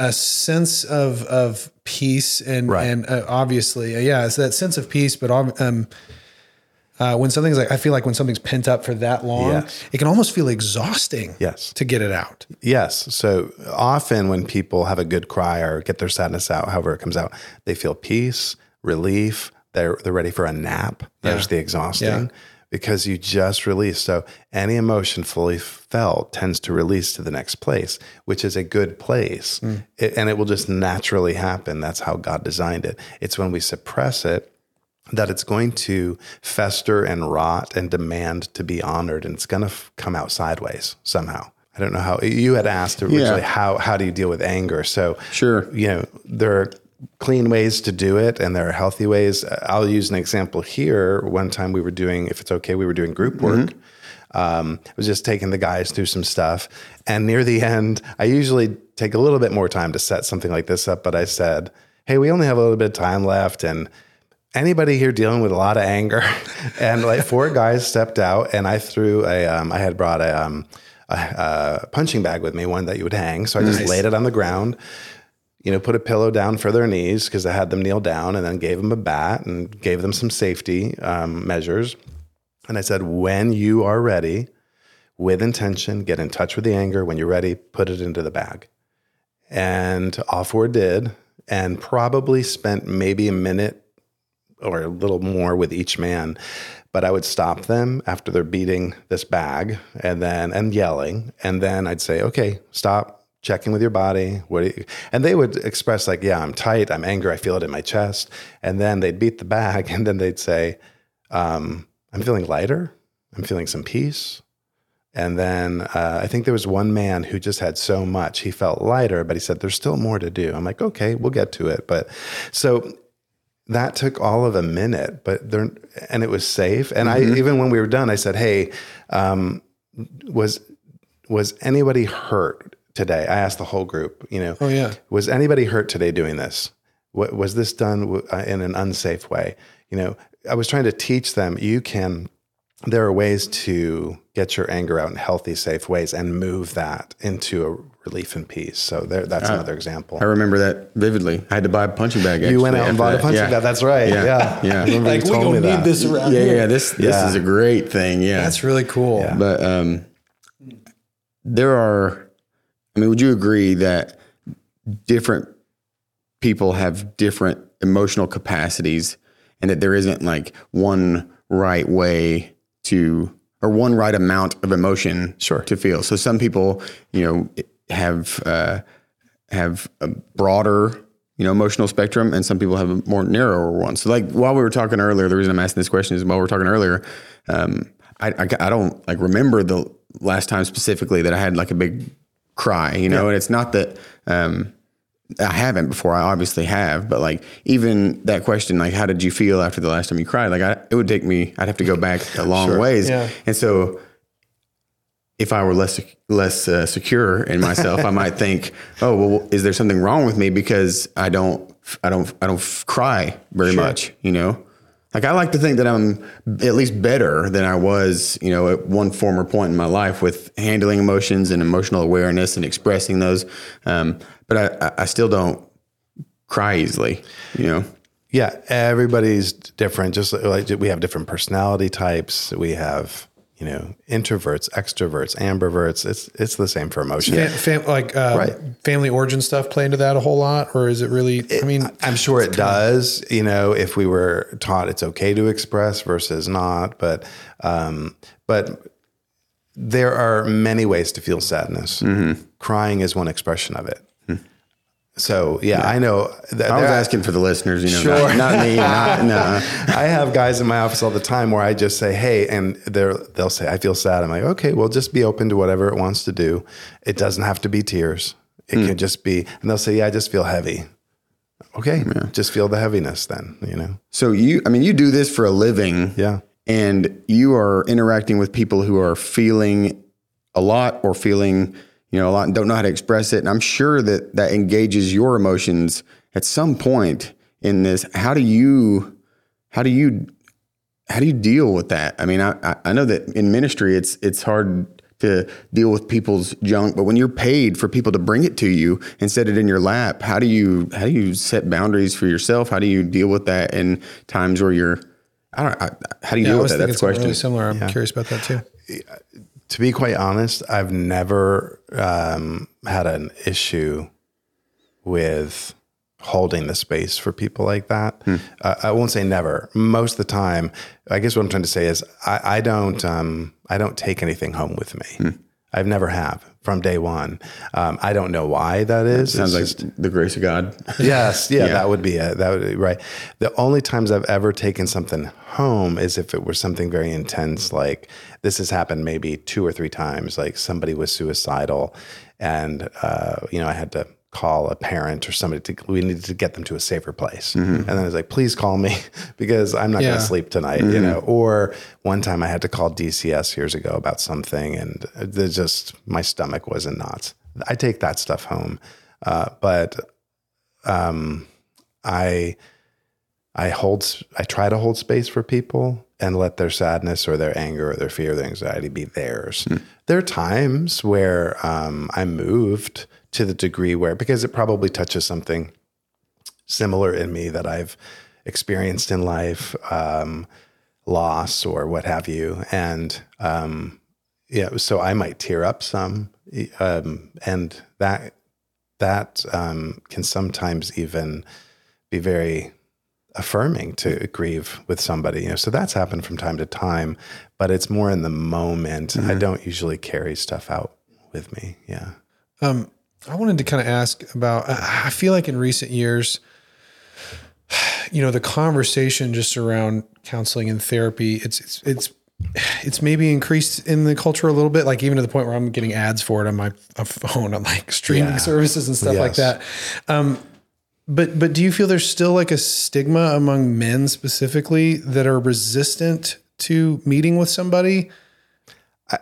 a sense of of peace and Right. and uh, obviously, uh, yeah, it's that sense of peace. But um, uh, when something's like, I feel like when something's pent up for that long, Yes. it can almost feel exhausting. Yes. to get it out. Yes. So often when people have a good cry or get their sadness out, however it comes out, they feel peace, relief. They're they're ready for a nap. There's the exhausting because you just release. So any emotion fully felt tends to release to the next place, which is a good place, hmm. It- and it will just naturally happen. That's how God designed it. It's when we suppress it that it's going to fester and rot and demand to be honored and it's going to f- come out sideways somehow. I don't know how you had asked originally yeah. how how do you deal with anger? So Sure. you know, there are clean ways to do it and there are healthy ways. I'll use an example here. One time we were doing if it's okay, we were doing group work. Um, I was just taking the guys through some stuff. And near the end, I usually take a little bit more time to set something like this up, but I said, Hey, we only have a little bit of time left. And anybody here dealing with a lot of anger? [laughs] and like four guys stepped out, and I threw a, um, I had brought a, um, a, a punching bag with me, one that you would hang. So I just laid it on the ground you know, put a pillow down for their knees because I had them kneel down and then gave them a bat and gave them some safety um, measures. And I said, when you are ready, with intention, get in touch with the anger. When you're ready, put it into the bag. And all four did, and probably spent maybe a minute or a little more with each man. But I would stop them after they're beating this bag and then and yelling. And then I'd say, okay, stop, check in with your body. What you, and they would express like, yeah, I'm tight, I'm angry, I feel it in my chest. And then they'd beat the bag [laughs] and then they'd say, um, I'm feeling lighter. I'm feeling some peace. And then uh, I think there was one man who just had so much. He felt lighter, but he said, There's still more to do. I'm like, Okay, we'll get to it. But so that took all of a minute, but there, and it was safe. And I, even when we were done, I said, Hey, um, was, was anybody hurt today? I asked the whole group, you know, Oh yeah, was anybody hurt today doing this? Wa- Was this done w- uh, in an unsafe way? You know, I was trying to teach them you can, there are ways to get your anger out in healthy, safe ways and move that into a relief and peace. So there, that's another example. I remember that vividly. I had to buy a punching bag. You went out and after bought a punching Yeah. bag. That's right. Yeah. Yeah. Yeah. I remember you told me that. around. Yeah, yeah. This this Yeah. is a great thing. Yeah. That's really cool. Yeah. But um, there are, I mean, would you agree that different people have different emotional capacities and that there isn't like one right way to, or one right amount of emotion Sure. to feel? So some people, you know, have, uh, have a broader, you know, emotional spectrum, and some people have a more narrower one. So, like while we were talking earlier, the reason I'm asking this question is while we were talking earlier, um, I, I I don't like remember the last time specifically that I had like a big cry, you know, and it's not that um, I haven't before. I obviously have, but like even that question, like how did you feel after the last time you cried? Like I, it would take me, I'd have to go back a long ways, Yeah. and so if I were less less uh, secure in myself, I might think, [laughs] "Oh, well, is there something wrong with me because I don't, I don't, I don't cry very much?" You know, like I like to think that I'm at least better than I was, you know, at one former point in my life with handling emotions and emotional awareness and expressing those. Um, but I, I- I still don't cry easily, you know. Yeah, everybody's different. Just like we have different personality types. We have, you know, introverts, extroverts, ambiverts. It's it's the same for emotion. Fam, fam, like uh, Right. family origin stuff play into that a whole lot, or is it really? I mean, I'm sure it does. You know, if we were taught it's okay to express versus not, but um, but there are many ways to feel sadness. Crying is one expression of it. So yeah, I know. That I was asking for the listeners, you know, Sure. not, not me, not [laughs] no. I have guys in my office all the time where I just say, "Hey," and they're they'll say, "I feel sad." I'm like, "Okay, well, just be open to whatever it wants to do. It doesn't have to be tears. It hmm. can just be." And they'll say, "Yeah, I just feel heavy." okay, just feel the heaviness then, you know? So you, I mean, you do this for a living. Yeah. and you are interacting with people who are feeling a lot or feeling you know a lot and don't know how to express it and i'm sure that that engages your emotions at some point in this how do you how do you how do you deal with that i mean i I- i know that in ministry it's it's hard to deal with people's junk but when you're paid for people to bring it to you and set it in your lap how do you how do you set boundaries for yourself how do you deal with that in times where you're I don't. I, how do you Yeah, deal with that? That's the something question. really similar. I'm curious about that too. To be quite honest, I've never um, had an issue with holding the space for people like that. Uh, I won't say never. Most of the time, I guess what I'm trying to say is I, I don't um, I don't take anything home with me. I've never have from day one. Um, I don't know why that is. Sounds like just- the grace of God. [laughs] yes, yeah, Yeah. that would be it. That would be right. The only times I've ever taken something home is if it was something very intense. Like this has happened maybe two or three times. Like somebody was suicidal, and uh, you know I had to call a parent or somebody to we needed to get them to a safer place. And then I was like, please call me [laughs] because I'm not Yeah. going to sleep tonight. You know. Or one time I had to call DCS years ago about something, and there's just my stomach was in knots. I take that stuff home, uh, but um, I I hold i try to hold space for people and let their sadness or their anger or their fear or their anxiety be theirs. There are times where um, I'm moved to the degree where because it probably touches something similar in me that I've experienced in life, um, loss or what have you, and um, yeah, so I might tear up some, um, and that that um, can sometimes even be very affirming to grieve with somebody. You know, so that's happened from time to time, but it's more in the moment. I don't usually carry stuff out with me. Yeah. Um, I wanted to kind of ask about. I feel like in recent years, [sighs] you know, the conversation just around counseling and therapy, it's it's it's it's maybe increased in the culture a little bit, like even to the point where I'm getting ads for it on my phone, on like streaming Yeah. services and stuff like that. Um, but but do you feel there's still like a stigma among men specifically that are resistant to meeting with somebody?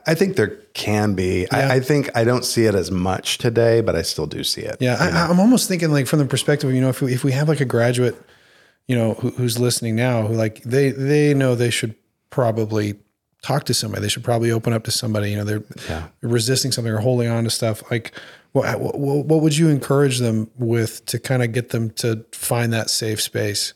I, think there can be. Yeah. I, I think I don't see it as much today, but I still do see it. Yeah, I, I'm almost thinking like from the perspective, of, you know, if we, if we have like a graduate, you know, who, who's listening now, who like they they know they should probably talk to somebody. They should probably open up to somebody. You know, they're, they're resisting something or holding on to stuff. Like, what what, what would you encourage them with to kind of get them to find that safe space?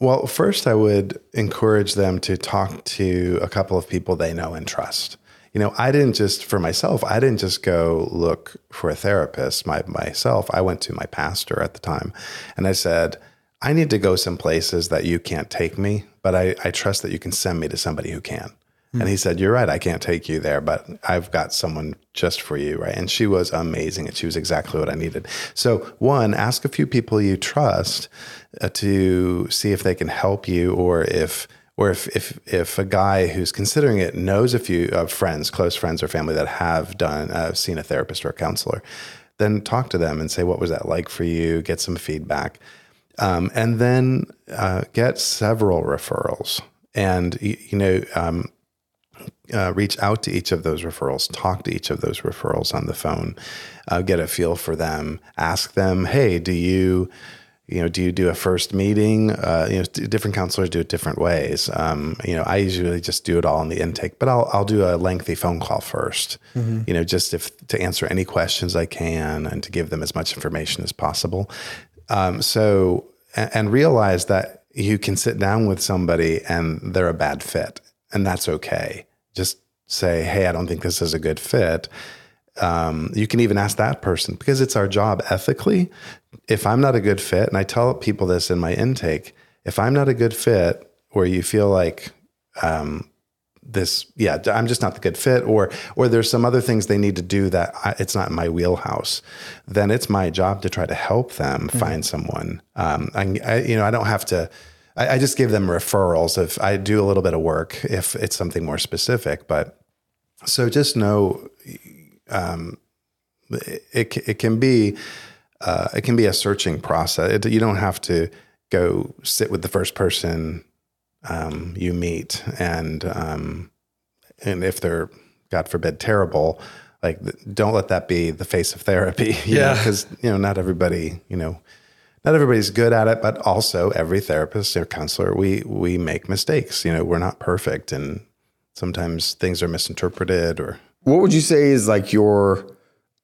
Well, first, I would encourage them to talk to a couple of people they know and trust. You know, I didn't just for myself. I didn't just go look for a therapist my, myself. I went to my pastor at the time, and I said, "I need to go some places that you can't take me, but I, I trust that you can send me to somebody who can." And he said, "You're right. I can't take you there, but I've got someone just for you, right?" And she was amazing, and she was exactly what I needed. So, one, ask a few people you trust uh, to see if they can help you, or if, or if if if a guy who's considering it knows a few uh, friends, close friends or family that have done uh, seen a therapist or a counselor, then talk to them and say, "What was that like for you?" Get some feedback um, and then uh, get several referrals and y- you know um, uh, reach out to each of those referrals talk to each of those referrals on the phone uh, get a feel for them ask them hey do you you know do you do a first meeting? Uh, you know different counselors do it different ways. Um, you know i usually just do it all in the intake but i'll, I'll do a lengthy phone call 1st you know just if to answer any questions i can and to give them as much information as possible. Um, so and, and realize that you can sit down with somebody and they're a bad fit, and that's okay. Just say, "Hey, I don't think this is a good fit." Um, you can even ask that person because it's our job ethically. If I'm not a good fit, and I tell people this in my intake, if I'm not a good fit, or you feel like um, this yeah i'm just not the good fit or or there's some other things they need to do that I, it's not in my wheelhouse then it's my job to try to help them find someone um I, I you know i don't have to I, I just give them referrals if i do a little bit of work if it's something more specific but so just know um it, it can be uh, it can be a searching process. It, you don't have to go sit with the first person um, you meet, and um, and if they're God forbid terrible, like don't let that be the face of therapy. [laughs] Yeah. because you know not everybody you know not everybody's good at it, but also every therapist or counselor we we make mistakes. You know we're not perfect, and sometimes things are misinterpreted or What would you say is like your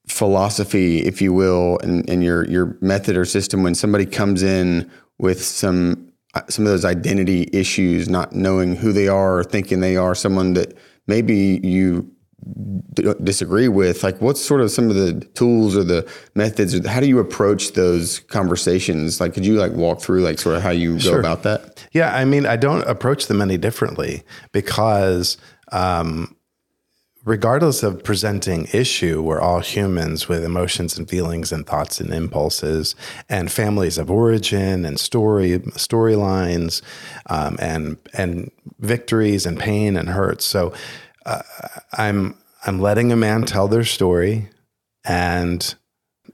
philosophy, if you will, and, and your your method or system when somebody comes in with some uh, some of those identity issues, not knowing who they are or thinking they are someone that maybe you d- disagree with? Like, what's sort of some of the tools or the methods, or how do you approach those conversations? Like, could you like walk through like sort of how you go about that? Yeah, I mean, I don't approach them any differently because, um, regardless of presenting issue, we're all humans with emotions and feelings and thoughts and impulses, and families of origin and story storylines, um, and and victories and pain and hurts. So, uh, I'm I'm letting a man tell their story, and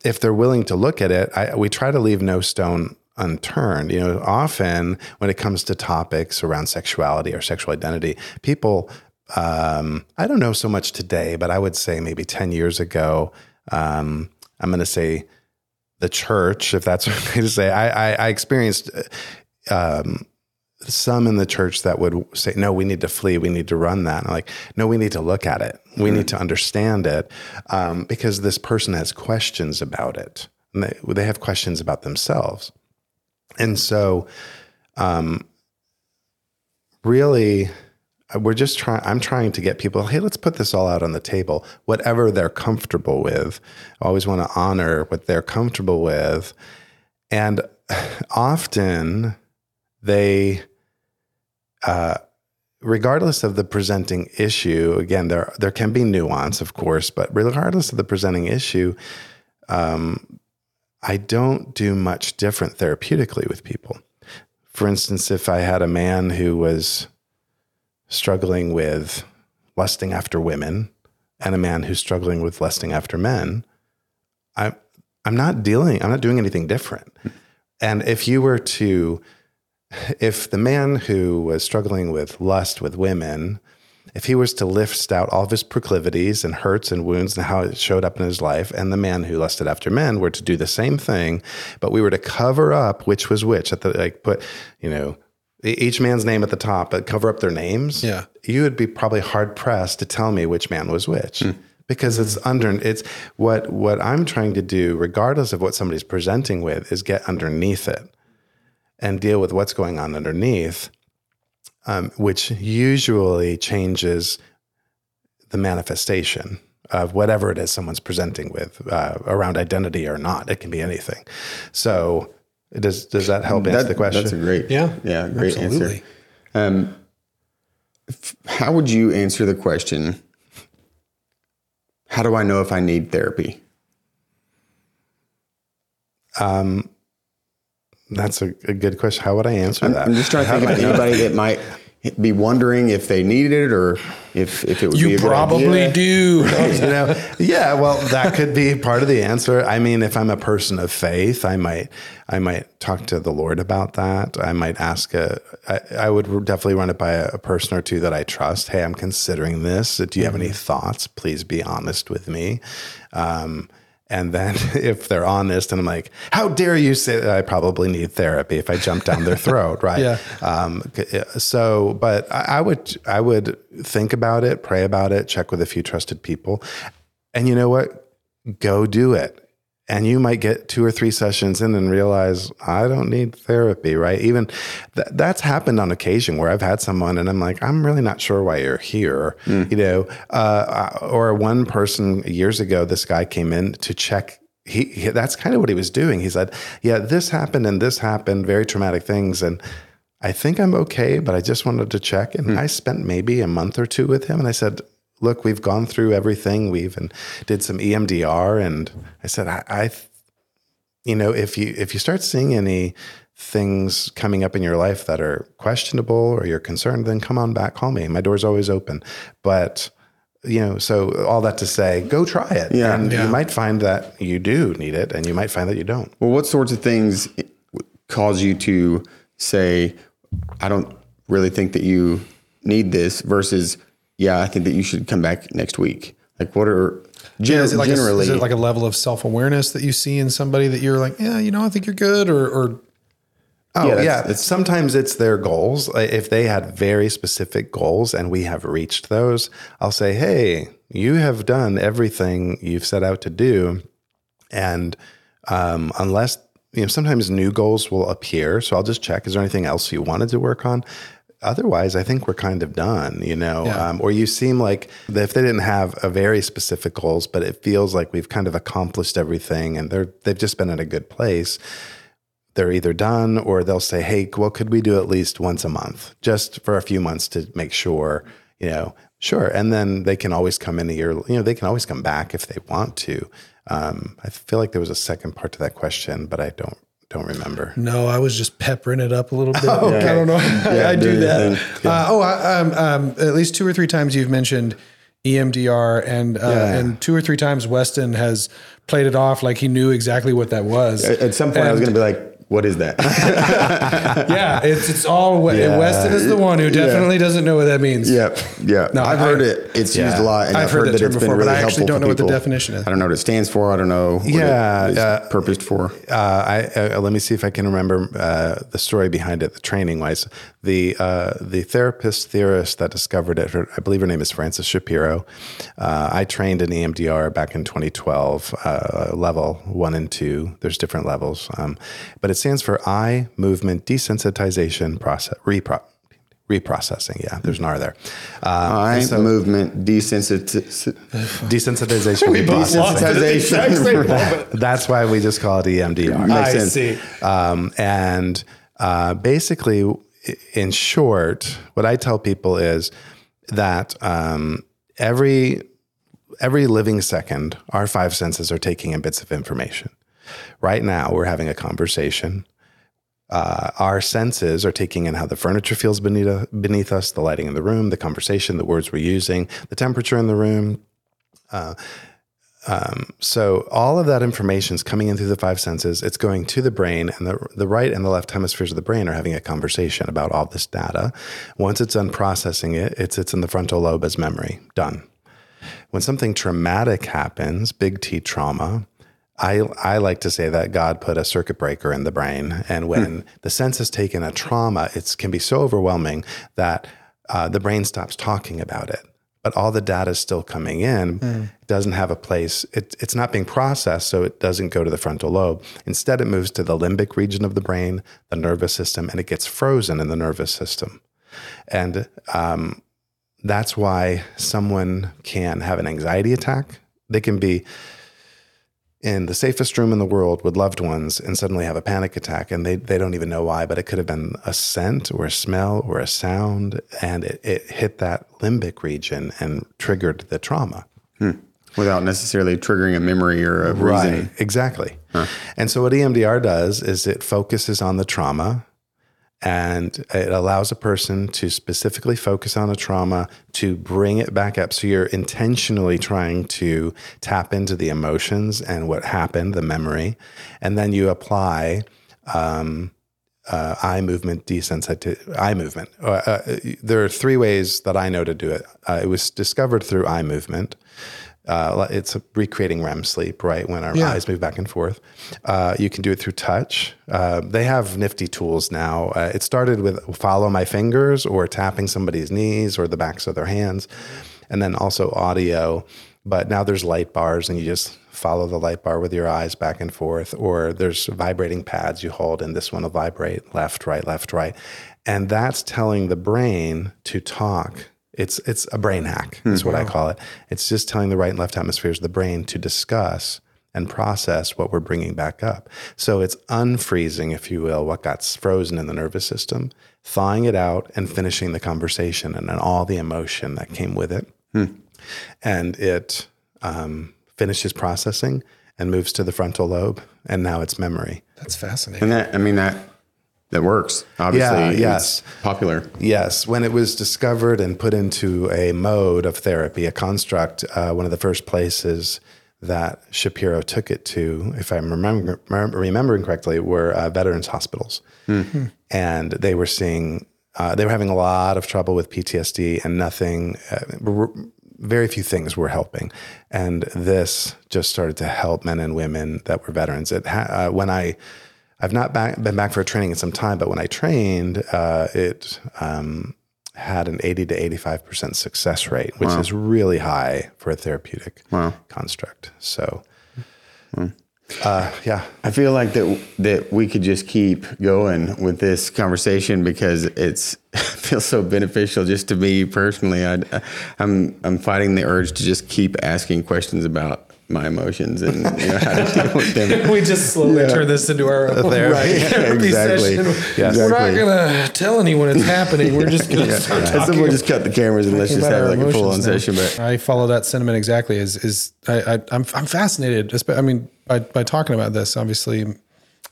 if they're willing to look at it, I, we try to leave no stone unturned. You know, often when it comes to topics around sexuality or sexual identity, people, um, I don't know so much today, but I would say maybe 10 years ago, um, I'm going to say the church, if that's [laughs] okay to say, I, I, I experienced um, some in the church that would say, no, we need to flee. We need to run that. And I'm like, no, we need to look at it. We need to understand it um, because this person has questions about it. And they, they have questions about themselves. And so, um, really, uh, we're just trying, I'm trying to get people, hey, let's put this all out on the table, whatever they're comfortable with. I always want to honor what they're comfortable with. And [sighs] often they, uh, regardless of the presenting issue, again, there there can be nuance, of course, but regardless of the presenting issue, um, I don't do much different therapeutically with people. For instance, if I had a man who was struggling with lusting after women and a man who's struggling with lusting after men, I I'm not dealing, I'm not doing anything different. And if you were to if the man who was struggling with lust with women, if he was to list out all of his proclivities and hurts and wounds and how it showed up in his life, and the man who lusted after men were to do the same thing, but we were to cover up which was which, at the like put, you know, each man's name at the top, but cover up their names. Yeah. you would be probably hard pressed to tell me which man was which. Hmm. Because it's under it's what what I'm trying to do, regardless of what somebody's presenting with, is get underneath it and deal with what's going on underneath, um, which usually changes the manifestation of whatever it is someone's presenting with uh, around identity or not. It can be anything. So, does does that help answer the question? That's a great, Yeah, yeah, great absolutely. answer. Um, f- how would you answer the question? How do I know if I need therapy? That's a, a good question. How would I answer that? I'm just trying to think of anybody that might be wondering if they needed it or if if it would be You a good probably do. [laughs] you know, yeah, well, that could be part of the answer. I mean, if I'm a person of faith, I might, I might talk to the Lord about that. I might ask a, I, I would definitely run it by a, a person or two that I trust. Hey, I'm considering this. Do you have any thoughts? Please be honest with me. Um, and then [laughs] if they're honest and I'm like, how dare you say that I probably need therapy if I jump down their throat, [laughs] right? Yeah. Um, so, but I, I would, I would think about it, pray about it, check with a few trusted people. And you know what? Go do it. And you might get two or three sessions in and realize I don't need therapy, right? Even th- that's happened on occasion where I've had someone and I'm like, I'm really not sure why you're here, mm. you know. Uh, uh, or one person years ago, this guy came in to check. He, he that's kind of what he was doing. He said, "Yeah, this happened and this happened, very traumatic things, and I think I'm okay, but I just wanted to check." And hmm. I spent maybe a month or two with him, and I said, look, we've gone through everything. We've even did some EMDR, and I said, I, I, you know, if you if you start seeing any things coming up in your life that are questionable or you're concerned, then come on back, call me. My door's always open. But you know, so all that to say, go try it. Yeah. and Yeah. you might find that you do need it, and you might find that you don't. Well, what sorts of things cause you to say, I don't really think that you need this versus, yeah, I think that you should come back next week? Like, what are gen- is it like generally? a, is it like a level of self awareness that you see in somebody that you're like, yeah, you know, I think you're good, or or Oh Yeah, yeah, that's- sometimes it's their goals. If they had very specific goals and we have reached those, I'll say, "Hey, you have done everything you've set out to do." And um, unless you know, sometimes new goals will appear, so I'll just check: is there anything else you wanted to work on? Otherwise, I think we're kind of done, you know. Yeah. Um, or you seem like if they didn't have a very specific goals, but it feels like we've kind of accomplished everything, and they're they've just been in a good place they're either done or they'll say, "Hey, well, could we do at least once a month, just for a few months to make sure?" You know, sure. And then they can always come in a year. You know, they can always come back if they want to. Um, I feel like there was a second part to that question, but I don't don't remember. no, I was just peppering it up a little bit. [laughs] I don't know. I, I do doing that. thing. Uh, oh, I, um, um, at least two or three times you've mentioned EMDR, and uh, Yeah. and two or three times Weston has played it off like he knew exactly what that was. At at some point, I was going to be like, what is that? [laughs] yeah, it's it's all Yeah. Weston is the one who definitely doesn't know what that means. yep. Yeah. No, I've I- heard it. It's used a lot. And I've heard that that it's been before, but I actually don't know what the definition is. I don't know what it stands for. I don't know what Yeah, it is uh, purposed for. Uh, I uh, let me see if I can remember uh, the story behind it. The training wise, the uh, the therapist theorist that discovered it, her, I believe her name is Frances Shapiro. Uh, I trained in EMDR back in 2012, uh, level one and two. There's different levels, um, but it stands for eye movement desensitization process repro. Reprocessing, yeah. There's an R there. Uh, Eye so- movement desensit- desensitization. desensitization. [laughs] That's why we just call it EMDR. Makes I sense. see. Um, and uh, basically, in short, what I tell people is that um, every every living second, our five senses are taking in bits of information. Right now, we're having a conversation. Uh, our senses are taking in how the furniture feels beneath, beneath us, the lighting in the room, the conversation, the words we're using, the temperature in the room, so all of that information is coming in through the five senses. It's going to the brain, and the, the right and the left hemispheres of the brain are having a conversation about all this data. Once it's done processing it, it sits in the frontal lobe as memory. Done. When something traumatic happens, big T trauma, I, I like to say that God put a circuit breaker in the brain. And when the sense has taken a trauma, it can be so overwhelming that uh, the brain stops talking about it. But all the data is still coming in. It doesn't have a place. It, it's not being processed, so it doesn't go to the frontal lobe. Instead, it moves to the limbic region of the brain, the nervous system, and it gets frozen in the nervous system. And um, that's why someone can have an anxiety attack. They can be in the safest room in the world with loved ones and suddenly have a panic attack and they, they don't even know why, but it could have been a scent or a smell or a sound and it, it hit that limbic region and triggered the trauma. Hmm. Without necessarily triggering a memory or a reason. Exactly. And so what EMDR does is it focuses on the trauma and it allows a person to specifically focus on a trauma to bring it back up. So you're intentionally trying to tap into the emotions and what happened, the memory, and then you apply um, uh, eye movement desensitive eye movement. Uh, uh, there are three ways that I know to do it. Uh, it was discovered through eye movement. Uh, it's recreating REM sleep, right? When our eyes move back and forth. Uh, you can do it through touch. Uh, they have nifty tools now. Uh, it started with follow my fingers or tapping somebody's knees or the backs of their hands, and then also audio. But now there's light bars, and you just follow the light bar with your eyes back and forth. Or there's vibrating pads you hold, and this one will vibrate left, right, left, right, and that's telling the brain to talk it's it's a brain hack. Is what I call it. It's just telling the right and left hemispheres of the brain to discuss and process what we're bringing back up. So it's unfreezing, if you will, what got frozen in the nervous system, thawing it out, and finishing the conversation and then all the emotion that came with it. And it um, finishes processing and moves to the frontal lobe, and now it's memory. That's fascinating. And that, I mean, that that works. Obviously, Yeah, yes. popular. Yes, when it was discovered and put into a mode of therapy, a construct, uh, one of the first places that Shapiro took it to, if I'm remember, remembering correctly, were uh, veterans hospitals. And they were seeing, uh, they were having a lot of trouble with PTSD and nothing, uh, very few things were helping. And this just started to help men and women that were veterans. It ha- uh, when I, I've not back, been back for a training in some time, but when I trained, uh, it um, had an 80 to 85% success rate, which is really high for a therapeutic construct. So, uh, yeah. I feel like that that we could just keep going with this conversation because it's [laughs] it feels so beneficial just to me personally. I, I'm I'm fighting the urge to just keep asking questions about my emotions and you know, how to deal with them. [laughs] we just slowly turn this into our [laughs] own Therapy. [laughs] therapy exactly. session. Yes. We're not gonna tell anyone it's happening. We're just gonna start I said talking we'll just cut the cameras and let's just have like a full on session. But I follow that sentiment exactly. Is is I, I I'm I'm fascinated. I mean, by by talking about this, obviously.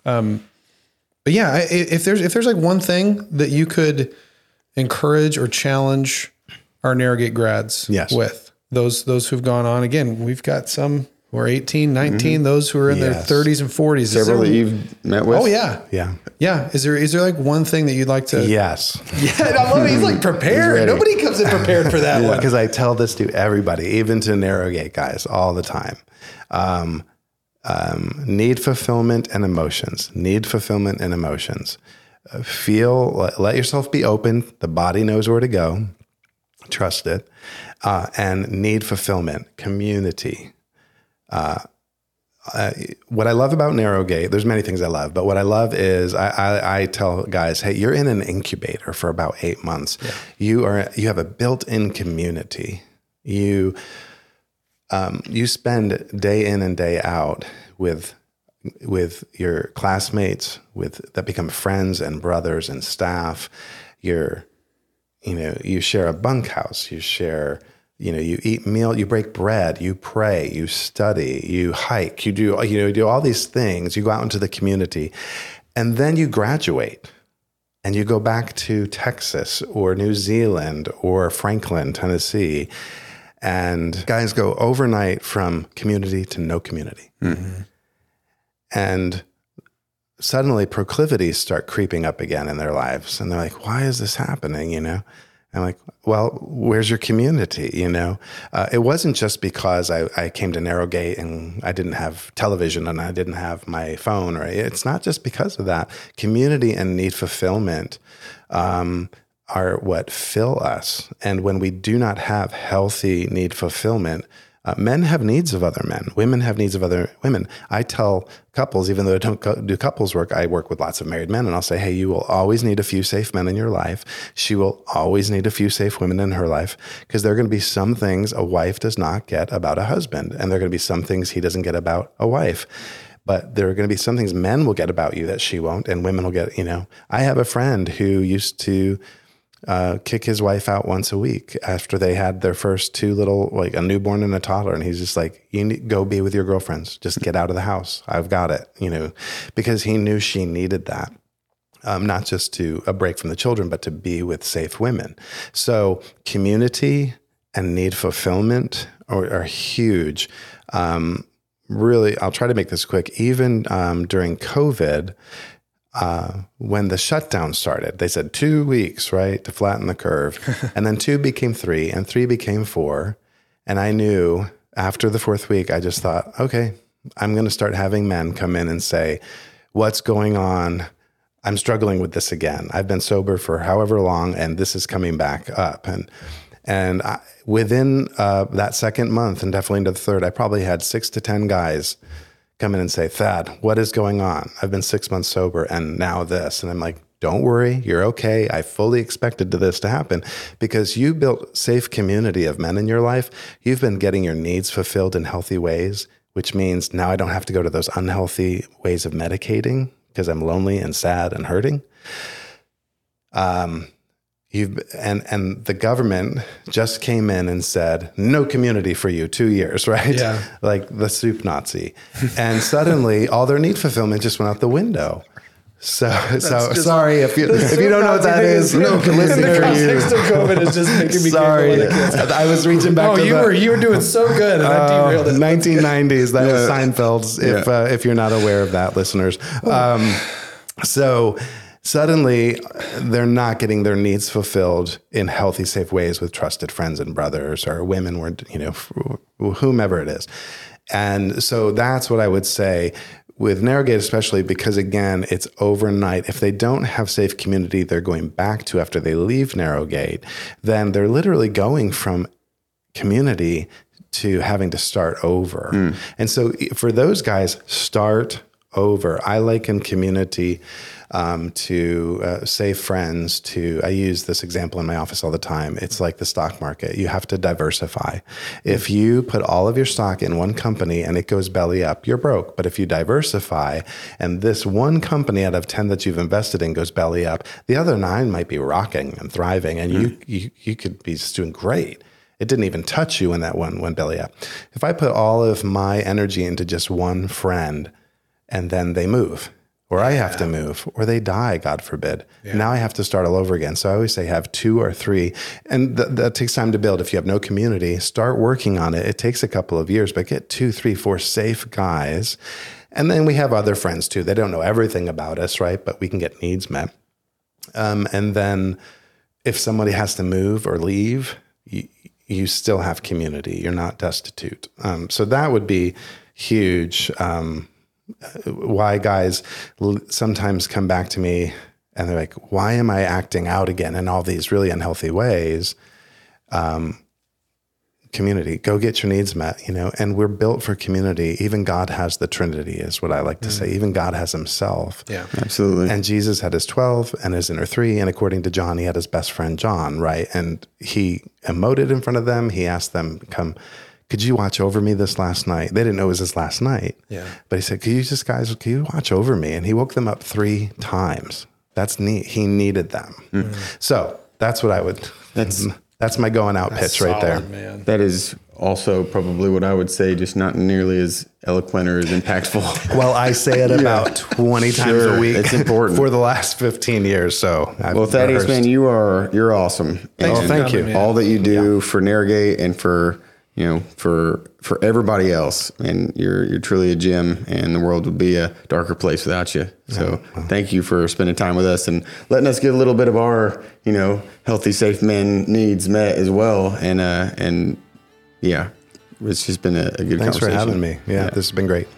Um, but yeah, I- if there's if there's like one thing that you could encourage or challenge our Narrow Gate grads Yes. with those those who've gone on again, we've got some who are 18, 19, those who are in Yes. their 30s and 40s. Is several there- you've met with. Oh yeah. Yeah. Yeah. Is there is there like one thing that you'd like to Yes. [laughs] Yeah, I love it. He's like prepared. ready. Nobody comes in prepared for that [laughs] one. Because I tell this to everybody, even to Narrow Gate guys, all the time. Um, um, need fulfillment and emotions. Need fulfillment and emotions. Uh, feel, let, let yourself be open. The body knows where to go. Trust it. Uh, and need fulfillment, community. Uh, what I love about Narrow Gate, there's many things I love, but what I love is I, I, I tell guys, hey, you're in an incubator for about eight months. You are you have a built-in community. You um, you spend day in and day out with with your classmates, with that become friends and brothers and staff. You're you know you share a bunkhouse you share you know you eat meal you break bread you pray you study you hike you do you know you do all these things you go out into the community and then you graduate and you go back to Texas or New Zealand or Franklin Tennessee and guys go overnight from community to no community. Mm-hmm. And suddenly proclivities start creeping up again in their lives. And they're like why is this happening you know? I'm like well where's your community you know? Uh, it wasn't just because I, I came to Narrow Gate and i didn't have television and i didn't have my phone or it's not just because of that. Community and need fulfillment um, are what fill us. And when we do not have healthy need fulfillment uh, men have needs of other men. Women have needs of other women. I tell couples, even though I don't co- do couples work, I work with lots of married men, and I'll say, hey, you will always need a few safe men in your life. She will always need a few safe women in her life because there are going to be some things a wife does not get about a husband, and there are going to be some things he doesn't get about a wife. But there are going to be some things men will get about you that she won't, and women will get, you know. I have a friend who used to uh, kick his wife out once a week after they had their first two little, like a newborn and a toddler. And he's just like, you need, go be with your girlfriends. Just get out of the house. I've got it, you know, because he knew she needed that. Um, not just to a break from the children, but to be with safe women. So community and need fulfillment are, are huge. Um, really, I'll try to make this quick. Even um, during COVID, uh, when the shutdown started, they said two weeks, right, to flatten the curve. [laughs] and then two became three, and three became four. And I knew after the fourth week, I just thought, okay, I'm going to start having men come in and say, what's going on? I'm struggling with this again. I've been sober for however long, and this is coming back up. And and I, within uh, that second month, and definitely into the third, I probably had six to ten guys come in and say, Thad, what is going on? I've been six months sober and now this. And I'm like, don't worry, you're okay. I fully expected this to happen because you built safe community of men in your life. You've been getting your needs fulfilled in healthy ways, which means now I don't have to go to those unhealthy ways of medicating because I'm lonely and sad and hurting. Um, You've and and the government just came in and said no community for you two years, [laughs] right? Yeah. like the soup Nazi, and suddenly all their need fulfillment just went out the window. So, so just- sorry if you if you don't know what that is. No, [laughs] listen the for you. of COVID is just making me Sorry, giggle when it gets- I was reaching back Oh, to you the, were you were doing so good, and I derailed uh, it. 1990s. That was Seinfeld's. If Yeah. uh, if you're not aware of that, listeners. Um, so suddenly they're not getting their needs fulfilled in healthy, safe ways with trusted friends and brothers or women, were you know whomever it is. And so that's what I would say with Narrow Gate, especially because again, it's overnight. If they don't have safe community, they're going back to after they leave Narrow Gate, then they're literally going from community to having to start over. Hmm. And so for those guys, start over. I liken community um, to uh, safe friends to, I use this example in my office all the time. It's like the stock market. You have to diversify. If you put all of your stock in one company and it goes belly up, you're broke. But if you diversify and this one company out of 10 that you've invested in goes belly up, the other nine might be rocking and thriving and you, you, you could be just doing great. It didn't even touch you when that one went belly up. If I put all of my energy into just one friend and then they move, or I have to move, or they die, God forbid, now I have to start all over again. So I always say have two or three, and th- that takes time to build. If you have no community, start working on it. It takes a couple of years, but get two, three, four safe guys. And then we have other friends too. They don't know everything about us, right? But we can get needs met. Um, and then if somebody has to move or leave, you, you still have community. You're not destitute. Um, so that would be huge. Um, why guys sometimes come back to me and they're like, why am I acting out again in all these really unhealthy ways? Um, community, go get your needs met, you know, and we're built for community. Even God has the Trinity, is what I like to say. Even God has himself. Yeah. Absolutely. And Jesus had his 12 and his inner three. And according to John, he had his best friend, John, right? And he emoted in front of them. He asked them, come, could you watch over me this last night? They didn't know it was his last night. Yeah. But he said, could you just, guys, can you watch over me? And he woke them up three times. That's neat. He needed them. So that's what I would, that's, that's my going out pitch right there. Man. that is also probably what I would say, just not nearly as eloquent or as impactful. [laughs] Well, I say it [laughs] about 20 times Sure, a week. it's important. for the last 15 years. So, I've Well, Thaddeus, rehearsed. man, you are you're awesome. Oh, And thank you. All that you do for Narrow Gate and for you know for for everybody else, and you're you're truly a gem, and the world would be a darker place without you. So thank you for spending time with us and letting us get a little bit of our you know healthy, safe men needs met as well. And uh and yeah, it's just been a, a good Thanks for conversation. having me. Yeah, this has been great.